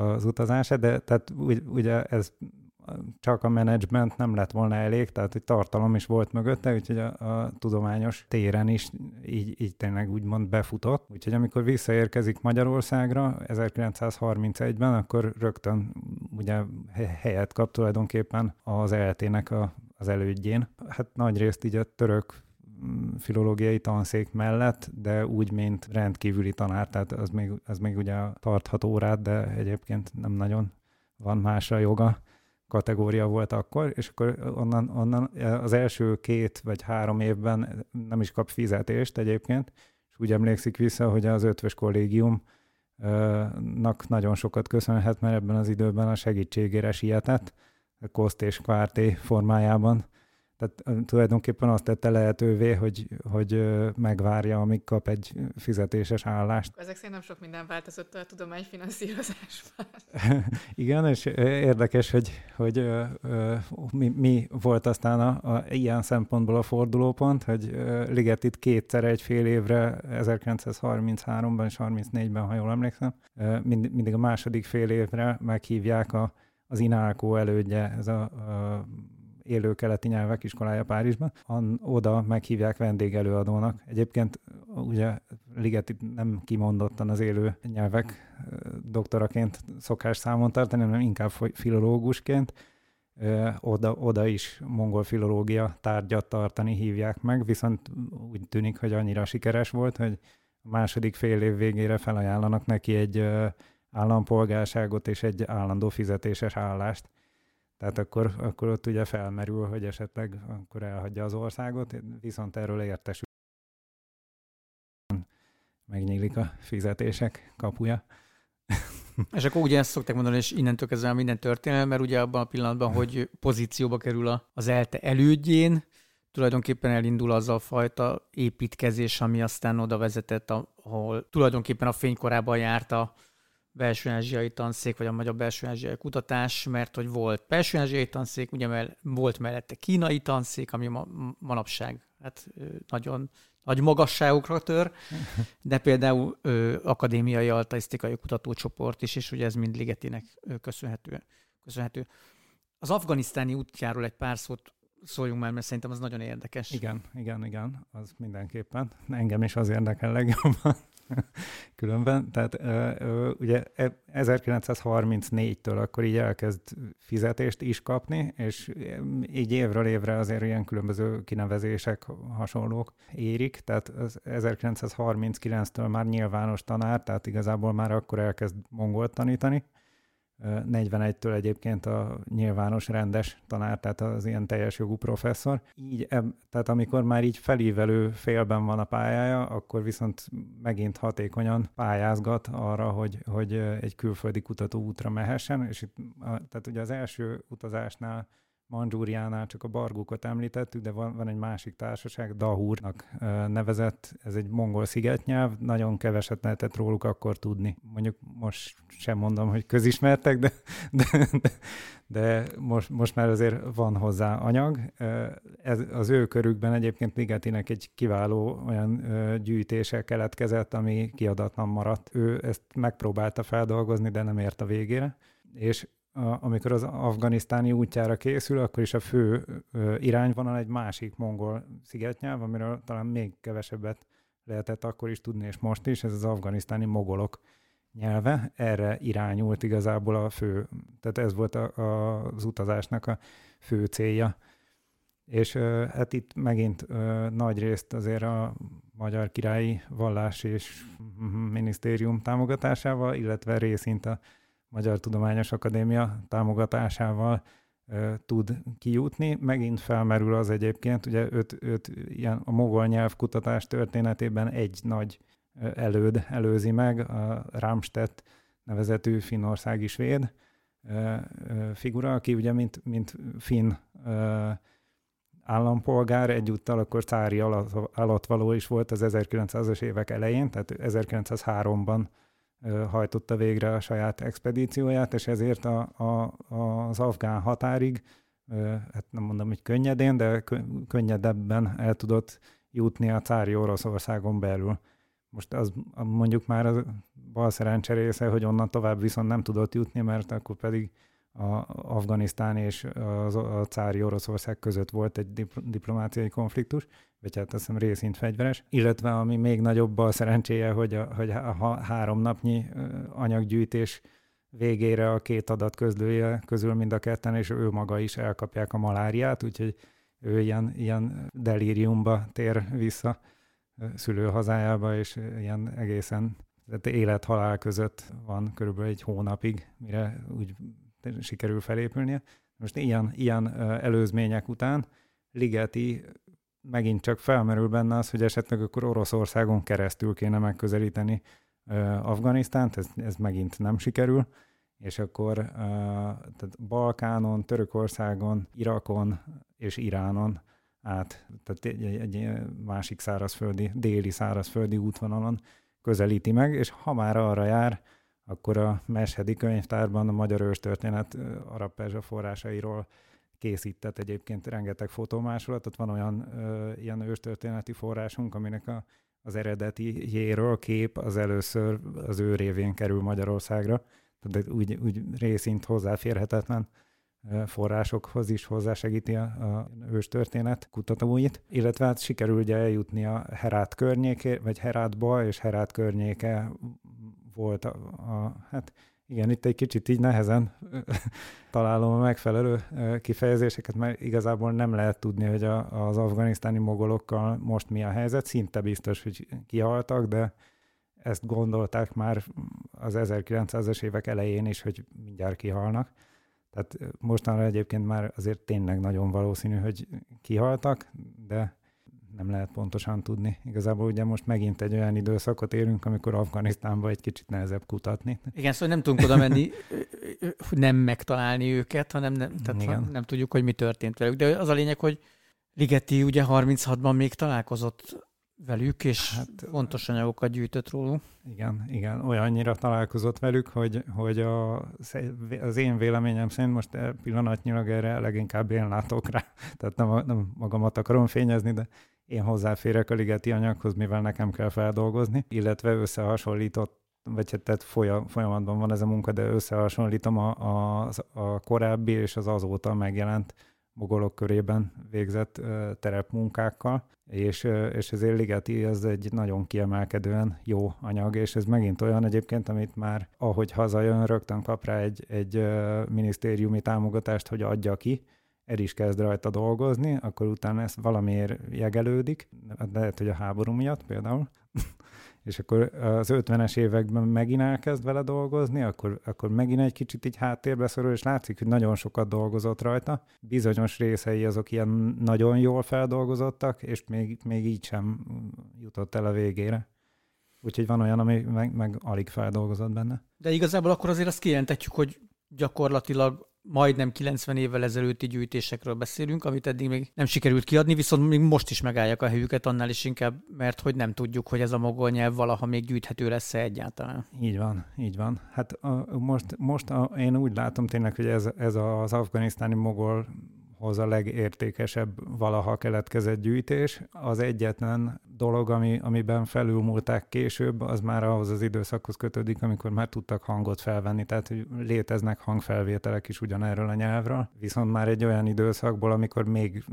az utazását, de tehát ugye ez csak a menedzsment nem lett volna elég, tehát egy tartalom is volt mögötte, úgyhogy a, a tudományos téren is így, így tényleg úgymond befutott. Úgyhogy amikor visszaérkezik Magyarországra 1931-ben, akkor rögtön ugye helyet kap tulajdonképpen az ELT-nek a, az elődjén. Hát nagy részt így a török mm, filológiai tanszék mellett, de úgy, mint rendkívüli tanár, tehát az még, az még ugye tarthat órát, de egyébként nem nagyon van másra joga kategória volt akkor, és akkor onnan, onnan az első két vagy három évben nem is kap fizetést egyébként, és úgy emlékszik vissza, hogy az ötvös kollégiumnak nagyon sokat köszönhet, mert ebben az időben a segítségére sietett, Koszt és Kvárté formájában tehát tulajdonképpen azt tette lehetővé, hogy, hogy megvárja, amíg kap egy fizetéses állást. Ezek szerint nem sok minden változott a tudományfinanszírozásban. Igen, és érdekes, hogy, hogy mi, mi volt aztán a, a, ilyen szempontból a fordulópont, hogy Ligetit kétszer egy fél évre, 1933-ban és 34-ben, ha jól emlékszem, mind, mindig a második fél évre meghívják a, az Inálkó elődje, ez a, a élő keleti nyelvek iskolája Párizsban. An, oda meghívják vendégelőadónak. Egyébként ugye Ligeti nem kimondottan az élő nyelvek doktoraként szokás számon tartani, hanem inkább filológusként. Oda, oda is mongol filológia tárgyat tartani hívják meg, viszont úgy tűnik, hogy annyira sikeres volt, hogy a második fél év végére felajánlanak neki egy állampolgárságot és egy állandó fizetéses állást. Tehát akkor, akkor ott ugye felmerül, hogy esetleg akkor elhagyja az országot, viszont erről értesül. Megnyílik a fizetések kapuja. És akkor ugye ezt szokták mondani, és innentől kezdve minden történelem, mert ugye abban a pillanatban, hogy pozícióba kerül az ELTE elődjén, tulajdonképpen elindul az a fajta építkezés, ami aztán oda vezetett, ahol tulajdonképpen a fénykorában járt a belső-ázsiai tanszék, vagy a magyar belső-ázsiai kutatás, mert hogy volt belső-ázsiai tanszék, ugye mert volt mellette kínai tanszék, ami ma, manapság hát nagyon nagy magasságokra tör, de például ö, akadémiai altaisztikai kutatócsoport is, és ugye ez mind Ligetinek köszönhető. köszönhető. Az afganisztáni útjáról egy pár szót szóljunk már, mert szerintem az nagyon érdekes. Igen, igen, igen, az mindenképpen. Engem is az érdekel legjobban különben. Tehát ugye 1934-től akkor így elkezd fizetést is kapni, és így évről évre azért ilyen különböző kinevezések hasonlók érik. Tehát az 1939-től már nyilvános tanár, tehát igazából már akkor elkezd mongolt tanítani, 41-től egyébként a nyilvános rendes tanár, tehát az ilyen teljes jogú professzor. Így, tehát amikor már így felívelő félben van a pályája, akkor viszont megint hatékonyan pályázgat arra, hogy, hogy egy külföldi kutató útra mehessen, és itt, tehát ugye az első utazásnál Mandzsúriánál csak a bargókat említettük, de van, van egy másik társaság, Dahurnak nevezett, ez egy mongol szigetnyelv, nagyon keveset lehetett róluk akkor tudni. Mondjuk most sem mondom, hogy közismertek, de, de, de, de most, most már azért van hozzá anyag. Ez, az ő körükben egyébként Ligetinek egy kiváló olyan gyűjtése keletkezett, ami kiadatlan maradt. Ő ezt megpróbálta feldolgozni, de nem ért a végére. És amikor az afganisztáni útjára készül, akkor is a fő irányvonal egy másik mongol szigetnyelv, amiről talán még kevesebbet lehetett akkor is tudni, és most is, ez az afganisztáni mogolok nyelve, erre irányult igazából a fő, tehát ez volt a, a, az utazásnak a fő célja. És hát itt megint nagy részt azért a Magyar Királyi Vallás és Minisztérium támogatásával, illetve részint a Magyar Tudományos Akadémia támogatásával tud kijutni. Megint felmerül az egyébként, ugye öt, öt ilyen a mogol nyelvkutatás történetében egy nagy előd előzi meg, a Ramstedt nevezetű finnországi svéd figura, aki ugye mint, mint finn állampolgár, egyúttal akkor cári alattvaló is volt az 1900-as évek elején, tehát 1903-ban hajtotta végre a saját expedícióját, és ezért a, a, az afgán határig, hát nem mondom, hogy könnyedén, de könnyedebben el tudott jutni a cári Oroszországon belül. Most az mondjuk már a bal szerencse része, hogy onnan tovább viszont nem tudott jutni, mert akkor pedig a Afganisztán és az, a cári Oroszország között volt egy diplomáciai konfliktus, vagy hát azt hiszem részint fegyveres, illetve ami még nagyobb a szerencséje, hogy a, hogy a három napnyi anyaggyűjtés végére a két adat közlője közül mind a ketten, és ő maga is elkapják a maláriát, úgyhogy ő ilyen, ilyen delíriumba tér vissza szülőhazájába, és ilyen egészen tehát élet-halál között van körülbelül egy hónapig, mire úgy sikerül felépülnie. Most ilyen, ilyen előzmények után Ligeti megint csak felmerül benne az, hogy esetleg akkor Oroszországon keresztül kéne megközelíteni Afganisztánt, ez, ez megint nem sikerül, és akkor tehát Balkánon, Törökországon, Irakon és Iránon át, tehát egy, egy másik szárazföldi, déli szárazföldi útvonalon közelíti meg, és ha már arra jár, akkor a Meshedi könyvtárban a magyar őstörténet arab perzsa forrásairól készített egyébként rengeteg fotómásolatot. Van olyan ö, ilyen őstörténeti forrásunk, aminek a, az eredeti jéről kép az először az ő révén kerül Magyarországra, tehát úgy, úgy részint hozzáférhetetlen forrásokhoz is hozzásegíti a, a őstörténet kutatóit, illetve hát sikerül ugye eljutni a Herát környéke, vagy Herátba, és Herát környéke volt a, a hát igen, itt egy kicsit így nehezen találom a megfelelő kifejezéseket, mert igazából nem lehet tudni, hogy a, az afganisztáni mogolokkal most mi a helyzet. Szinte biztos, hogy kihaltak, de ezt gondolták már az 1900-es évek elején is, hogy mindjárt kihalnak. Tehát mostanra egyébként már azért tényleg nagyon valószínű, hogy kihaltak, de nem lehet pontosan tudni. Igazából ugye most megint egy olyan időszakot érünk, amikor Afganisztánban egy kicsit nehezebb kutatni. Igen, szóval nem tudunk oda menni, nem megtalálni őket, hanem nem, tehát Igen. nem tudjuk, hogy mi történt velük. De az a lényeg, hogy Ligeti ugye 36-ban még találkozott velük, és hát, fontos anyagokat gyűjtött róluk. Igen, igen, olyannyira találkozott velük, hogy, hogy a, az én véleményem szerint most e pillanatnyilag erre leginkább én látok rá, tehát nem, nem magamat akarom fényezni, de én hozzáférek a ligeti anyaghoz, mivel nekem kell feldolgozni, illetve összehasonlított vagy hát tehát folyamatban van ez a munka, de összehasonlítom a, a, a korábbi és az azóta megjelent mogolok körében végzett terepmunkákkal, és, és ezért Ligeti az egy nagyon kiemelkedően jó anyag, és ez megint olyan egyébként, amit már ahogy hazajön, rögtön kap rá egy, egy minisztériumi támogatást, hogy adja ki, el is kezd rajta dolgozni, akkor utána ez valamiért jegelődik, lehet, hogy a háború miatt például, és akkor az 50-es években megint elkezd vele dolgozni, akkor, akkor megint egy kicsit így háttérbe szorul, és látszik, hogy nagyon sokat dolgozott rajta. Bizonyos részei azok ilyen nagyon jól feldolgozottak, és még, még így sem jutott el a végére. Úgyhogy van olyan, ami meg, meg alig feldolgozott benne. De igazából akkor azért azt kijelentetjük, hogy gyakorlatilag majdnem 90 évvel ezelőtti gyűjtésekről beszélünk, amit eddig még nem sikerült kiadni, viszont még most is megállják a helyüket, annál is inkább, mert hogy nem tudjuk, hogy ez a mogol nyelv valaha még gyűjthető lesz-e egyáltalán. Így van, így van. Hát a, most, most a, én úgy látom tényleg, hogy ez, ez az afganisztáni mogol hoz a legértékesebb valaha keletkezett gyűjtés. Az egyetlen dolog, ami, amiben felülmúlták később, az már ahhoz az időszakhoz kötődik, amikor már tudtak hangot felvenni, tehát hogy léteznek hangfelvételek is ugyanerről a nyelvről, viszont már egy olyan időszakból, amikor még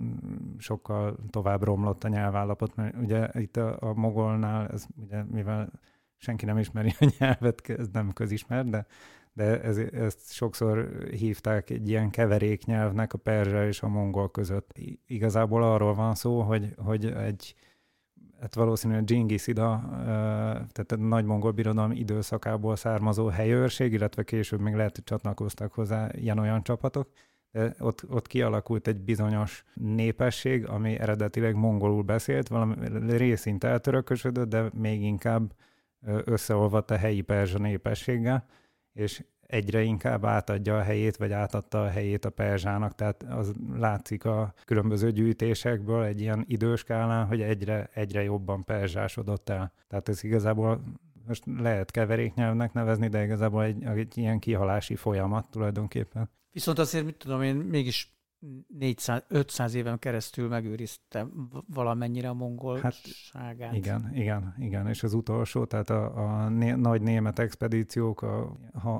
sokkal tovább romlott a nyelvállapot, mert ugye itt a, a mogolnál, ez ugye mivel senki nem ismeri a nyelvet, ez nem közismert, de de ez, ezt sokszor hívták egy ilyen keveréknyelvnek a perzsa és a mongol között. Igazából arról van szó, hogy, hogy egy hát valószínűleg Genghis Ida, tehát a nagy mongol birodalom időszakából származó helyőrség, illetve később még lehet, hogy csatlakoztak hozzá ilyen-olyan csapatok, de ott, ott kialakult egy bizonyos népesség, ami eredetileg mongolul beszélt, valami részint eltörökösödött, de még inkább összeolvadt a helyi perzsa népességgel, és egyre inkább átadja a helyét, vagy átadta a helyét a perzsának, tehát az látszik a különböző gyűjtésekből egy ilyen időskálán, hogy egyre, egyre jobban perzsásodott el. Tehát ez igazából most lehet keveréknyelvnek nevezni, de igazából egy, egy ilyen kihalási folyamat tulajdonképpen. Viszont azért, mit tudom én, mégis 400, 500 éven keresztül megőrizte valamennyire a mongolságát. Hát, igen, igen, igen, és az utolsó, tehát a, a né, nagy német expedíciók a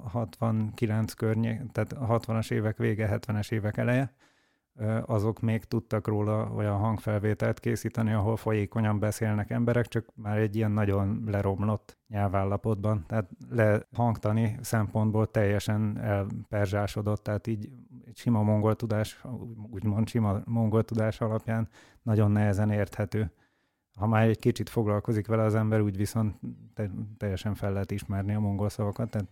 69 környék, tehát a 60-as évek vége, 70-es évek eleje, azok még tudtak róla olyan hangfelvételt készíteni, ahol folyékonyan beszélnek emberek, csak már egy ilyen nagyon leromlott nyelvállapotban. Tehát lehangtani szempontból teljesen elperzsásodott, tehát így egy sima mongol tudás, úgymond sima mongol tudás alapján nagyon nehezen érthető. Ha már egy kicsit foglalkozik vele az ember, úgy viszont teljesen fel lehet ismerni a mongol szavakat, tehát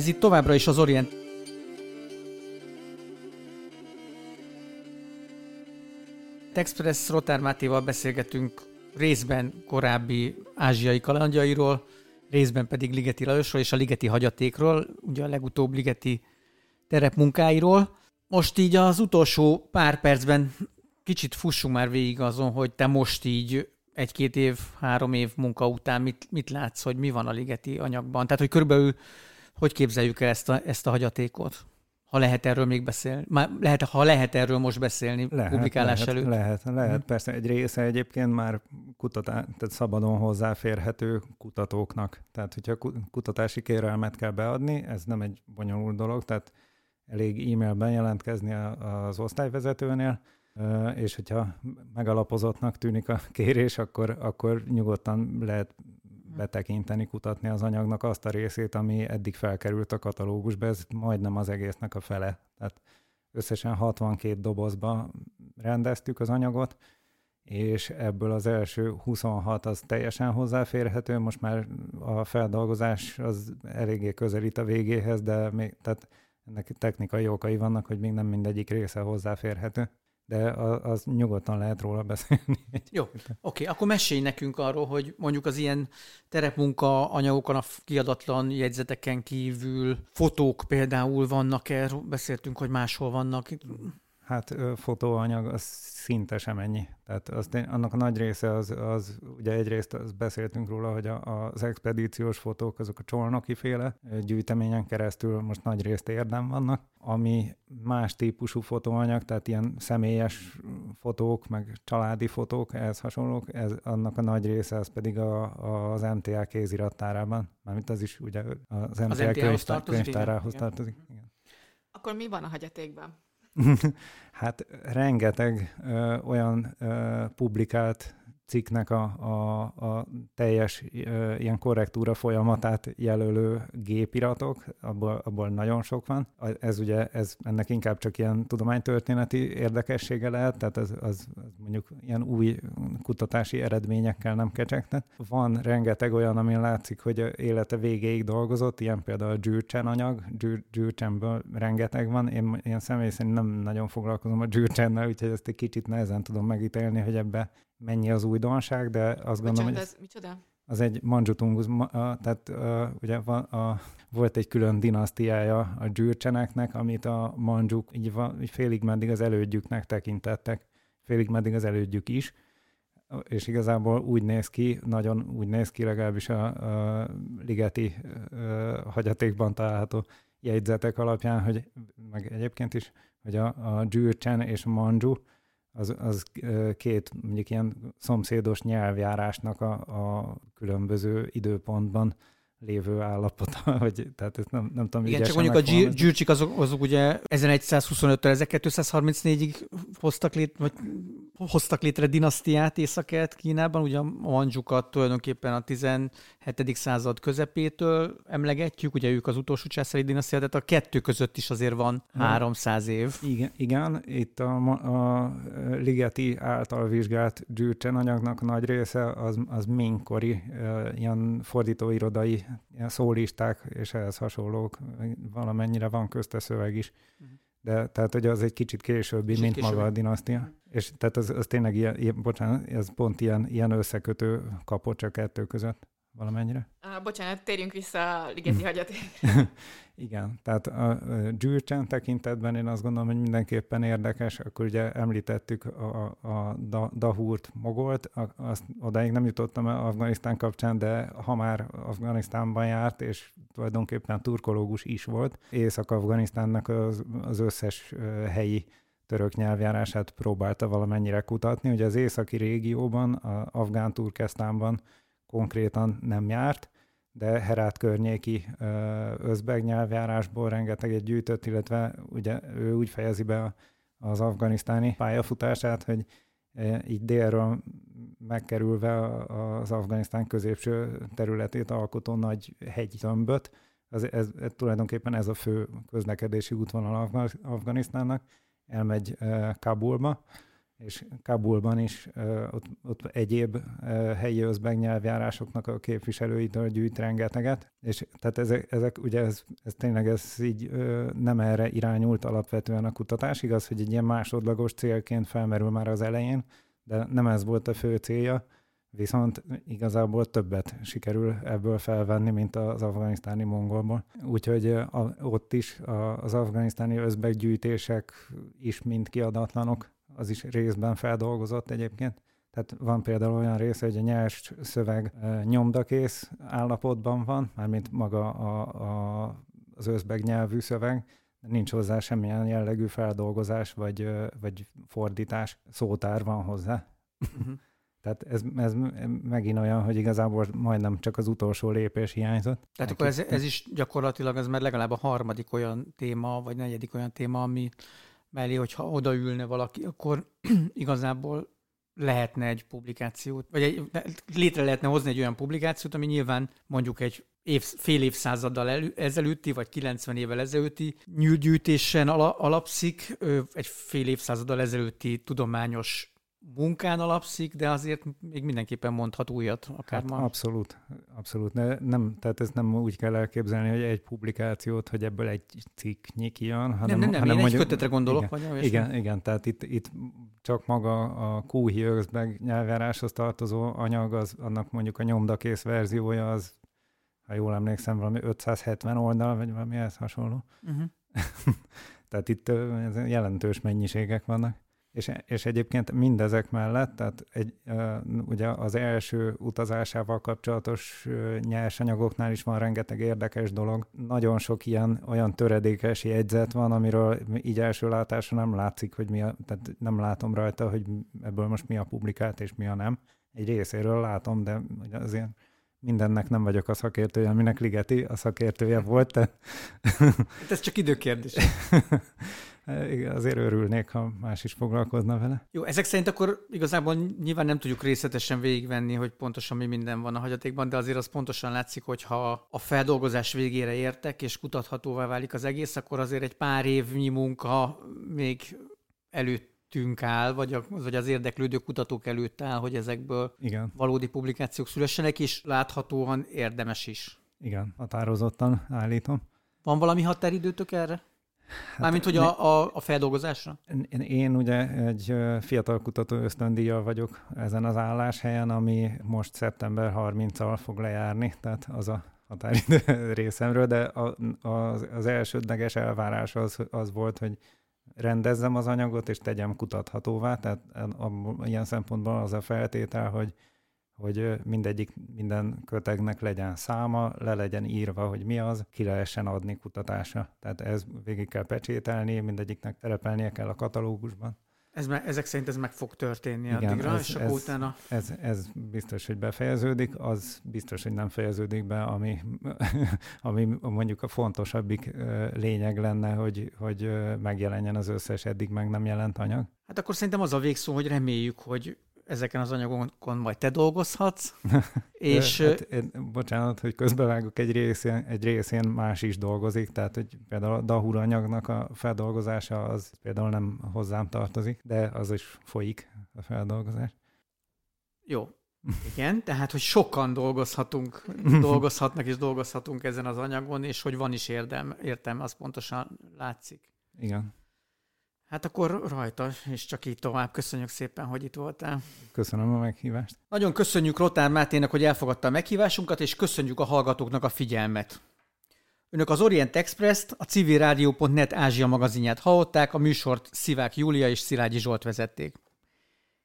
Ez itt továbbra is az Orient Express Rotár Mátéval beszélgetünk részben korábbi ázsiai kalandjairól, részben pedig Ligeti Lajosról és a Ligeti hagyatékról, ugye a legutóbb Ligeti terepmunkáiról. Most így az utolsó pár percben kicsit fussunk már végig azon, hogy te most így egy-két év, három év munka után mit, mit látsz, hogy mi van a ligeti anyagban? Tehát, hogy körülbelül hogy képzeljük el ezt a, ezt a hagyatékot? Ha lehet erről még beszélni. Már lehet, ha lehet erről most beszélni lehet, publikálás lehet, előtt. Lehet, lehet. Hmm. Persze egy része egyébként már kutatá, tehát szabadon hozzáférhető kutatóknak. Tehát, hogyha kutatási kérelmet kell beadni, ez nem egy bonyolult dolog, tehát elég e-mailben jelentkezni az osztályvezetőnél, és hogyha megalapozottnak tűnik a kérés, akkor, akkor nyugodtan lehet betekinteni, kutatni az anyagnak azt a részét, ami eddig felkerült a katalógusba, ez majdnem az egésznek a fele. Tehát összesen 62 dobozba rendeztük az anyagot, és ebből az első 26 az teljesen hozzáférhető, most már a feldolgozás az eléggé közelít a végéhez, de még, tehát ennek technikai okai vannak, hogy még nem mindegyik része hozzáférhető de az nyugodtan lehet róla beszélni. Jó, oké, okay, akkor mesélj nekünk arról, hogy mondjuk az ilyen terepmunka anyagokon, a kiadatlan jegyzeteken kívül fotók például vannak erről, beszéltünk, hogy máshol vannak. Hát fotóanyag az szinte sem ennyi. Tehát az, annak a nagy része az, az ugye egyrészt az beszéltünk róla, hogy a, az expedíciós fotók azok a csolnoki féle gyűjteményen keresztül most nagy részt érdem vannak, ami más típusú fotóanyag, tehát ilyen személyes fotók, meg családi fotók, ehhez hasonlók, ez, annak a nagy része az pedig a, a, az MTA kézirattárában, mármint az is ugye az MTA, az MTA könyvtár, könyvtárához tartozik. Igen. Akkor mi van a hagyatékban? hát rengeteg ö, olyan ö, publikált cikknek a, a, a teljes ö, ilyen korrektúra folyamatát jelölő gépiratok, abból, abból nagyon sok van. Ez ugye, ez, ennek inkább csak ilyen tudománytörténeti érdekessége lehet, tehát az, az, az mondjuk ilyen új kutatási eredményekkel nem kecsegtet. Van rengeteg olyan, ami látszik, hogy élete végéig dolgozott, ilyen például a Gyurcsány anyag, Gyurcsányből rengeteg van. Én, én személy szerint nem nagyon foglalkozom a Gyurcsánnal, úgyhogy ezt egy kicsit nehezen tudom megítélni, hogy ebbe mennyi az újdonság, de azt Bocsánat, gondolom, hogy... Ez, micsoda? Az egy Manjutungus, tehát uh, ugye van, a, volt egy külön dinasztiája a gyűrcseneknek, amit a manjuk így, van, így félig meddig az elődjüknek tekintettek, félig meddig az elődjük is, és igazából úgy néz ki, nagyon úgy néz ki legalábbis a, a ligeti uh, hagyatékban található jegyzetek alapján, hogy meg egyébként is, hogy a, a gyűrcsen és a manju, az, az két mondjuk ilyen szomszédos nyelvjárásnak a, a különböző időpontban lévő állapota, vagy tehát ezt nem, nem tudom Igen, csak mondjuk a gyűrcsik azok, azok ugye 1125-től 1234-ig hoztak, lét, vagy hoztak létre dinasztiát észak Kínában, ugye a Manzsukat tulajdonképpen a 17. század közepétől emlegetjük, ugye ők az utolsó császári dinasztia, tehát a kettő között is azért van 300 év. Igen, igen itt a, a Ligeti által vizsgált gyűrcsen anyagnak nagy része az, az minkori ilyen fordítóirodai ilyen szólisták és ehhez hasonlók, valamennyire van közte szöveg is. Uh-huh. De tehát, hogy az egy kicsit későbbi, kicsit mint későbbi. maga a dinasztia. És tehát az, az tényleg ilyen, ilyen, bocsánat, ez pont ilyen, ilyen összekötő kapocs a kettő között valamennyire. Uh, bocsánat, térjünk vissza a ligeti hagyaték. Igen, tehát a, Gyurcsán tekintetben én azt gondolom, hogy mindenképpen érdekes, akkor ugye említettük a, a da, Dahurt Mogolt, a, azt odáig nem jutottam Afganisztán kapcsán, de ha már Afganisztánban járt, és tulajdonképpen turkológus is volt, Észak-Afganisztánnak az, az összes helyi török nyelvjárását próbálta valamennyire kutatni. Ugye az északi régióban, a Afgán Turkesztánban konkrétan nem járt, de Herát környéki özbeg nyelvjárásból rengeteget gyűjtött, illetve ugye ő úgy fejezi be az afganisztáni pályafutását, hogy így délről megkerülve az Afganisztán középső területét alkotó nagy hegytömböt, ez, ez, ez, tulajdonképpen ez a fő közlekedési útvonal Afganisztánnak, elmegy Kabulba, és Kabulban is ott, ott egyéb helyi özbeg nyelvjárásoknak a képviselőitől gyűjt rengeteget, és tehát ezek, ezek ugye ez, ez tényleg ez így nem erre irányult alapvetően a kutatás, igaz, hogy egy ilyen másodlagos célként felmerül már az elején, de nem ez volt a fő célja, viszont igazából többet sikerül ebből felvenni, mint az afganisztáni mongolból. Úgyhogy a, ott is az afganisztáni özbeggyűjtések is mind kiadatlanok, az is részben feldolgozott egyébként. Tehát van például olyan része, hogy a nyers szöveg nyomdakész állapotban van, mármint maga a, a, az özbeg nyelvű szöveg, nincs hozzá semmilyen jellegű feldolgozás vagy, vagy fordítás, szótár van hozzá. Uh-huh. Tehát ez, ez megint olyan, hogy igazából majdnem csak az utolsó lépés hiányzott. Tehát akkor ez, ez is gyakorlatilag ez már legalább a harmadik olyan téma, vagy negyedik olyan téma, ami mellé, hogyha odaülne valaki, akkor igazából lehetne egy publikációt, vagy egy, létre lehetne hozni egy olyan publikációt, ami nyilván mondjuk egy év, fél évszázaddal elő, ezelőtti, vagy 90 évvel ezelőtti nyűlgyűjtésen alapszik, egy fél évszázaddal ezelőtti tudományos munkán alapszik, de azért még mindenképpen mondhat újat akár hát ma. Abszolút, abszolút. Ne, nem, tehát ez nem úgy kell elképzelni, hogy egy publikációt, hogy ebből egy cikk kijön, hanem... Nem, nem, nem, hanem én mondjuk, egy kötetre gondolok. Igen, vagy igen, igen, tehát itt, itt csak maga a Kúhi meg nyelvjáráshoz tartozó anyag, az, annak mondjuk a nyomdakész verziója, az, ha jól emlékszem, valami 570 oldal, vagy valami ehhez hasonló. Uh-huh. tehát itt jelentős mennyiségek vannak. És, és egyébként mindezek mellett, tehát egy, ugye az első utazásával kapcsolatos nyersanyagoknál is van rengeteg érdekes dolog. Nagyon sok ilyen olyan töredékes jegyzet van, amiről így első látásra nem látszik, hogy mi a, tehát nem látom rajta, hogy ebből most mi a publikált és mi a nem. Egy részéről látom, de azért mindennek nem vagyok a szakértője, aminek Ligeti a szakértője volt. Tehát... Ez csak időkérdés. azért örülnék, ha más is foglalkozna vele. Jó, ezek szerint akkor igazából nyilván nem tudjuk részletesen végigvenni, hogy pontosan mi minden van a hagyatékban, de azért az pontosan látszik, hogy ha a feldolgozás végére értek, és kutathatóvá válik az egész, akkor azért egy pár évnyi munka még előttünk áll, vagy, a, vagy az érdeklődő kutatók előtt áll, hogy ezekből Igen. valódi publikációk szülessenek, és láthatóan érdemes is. Igen, határozottan állítom. Van valami határidőtök erre? Hát Mármint, hogy a, a, a feldolgozásra? Én, én ugye egy fiatal kutató ösztöndíjjal vagyok ezen az álláshelyen, ami most szeptember 30-al fog lejárni, tehát az a határidő részemről, de a, az, az elsődleges elvárás az, az volt, hogy rendezzem az anyagot, és tegyem kutathatóvá, tehát a, a, ilyen szempontból az a feltétel, hogy hogy mindegyik, minden kötegnek legyen száma, le legyen írva, hogy mi az, ki lehessen adni kutatásra. Tehát ez végig kell pecsételni, mindegyiknek szerepelnie kell a katalógusban. Ez me, ezek szerint ez meg fog történni Igen, addigra, ez, és akkor ez, utána... Ez, ez biztos, hogy befejeződik, az biztos, hogy nem fejeződik be, ami, ami mondjuk a fontosabbik lényeg lenne, hogy, hogy megjelenjen az összes eddig meg nem jelent anyag. Hát akkor szerintem az a végszó, hogy reméljük, hogy ezeken az anyagokon majd te dolgozhatsz. és... hát, én, bocsánat, hogy közbevágok, egy részén, egy részén más is dolgozik, tehát hogy például a Dahur anyagnak a feldolgozása az például nem hozzám tartozik, de az is folyik a feldolgozás. Jó. Igen, tehát, hogy sokan dolgozhatunk, dolgozhatnak és dolgozhatunk ezen az anyagon, és hogy van is érdem, értem, az pontosan látszik. Igen. Hát akkor rajta, és csak így tovább. Köszönjük szépen, hogy itt voltál. Köszönöm a meghívást. Nagyon köszönjük Rotár Mátének, hogy elfogadta a meghívásunkat, és köszönjük a hallgatóknak a figyelmet. Önök az Orient Express-t, a civilrádió.net Ázsia magazinját hallották, a műsort Szivák Júlia és Szilágyi Zsolt vezették.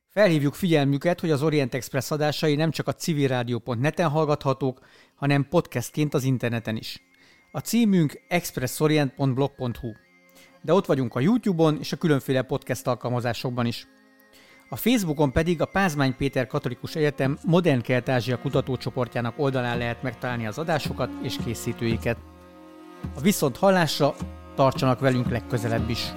Felhívjuk figyelmüket, hogy az Orient Express adásai nem csak a civilrádió.net-en hallgathatók, hanem podcastként az interneten is. A címünk expressorient.blog.hu de ott vagyunk a YouTube-on és a különféle podcast alkalmazásokban is. A Facebookon pedig a Pázmány Péter Katolikus Egyetem Modern Kelet-Ázsia kutatócsoportjának oldalán lehet megtalálni az adásokat és készítőiket. A viszont hallásra tartsanak velünk legközelebb is!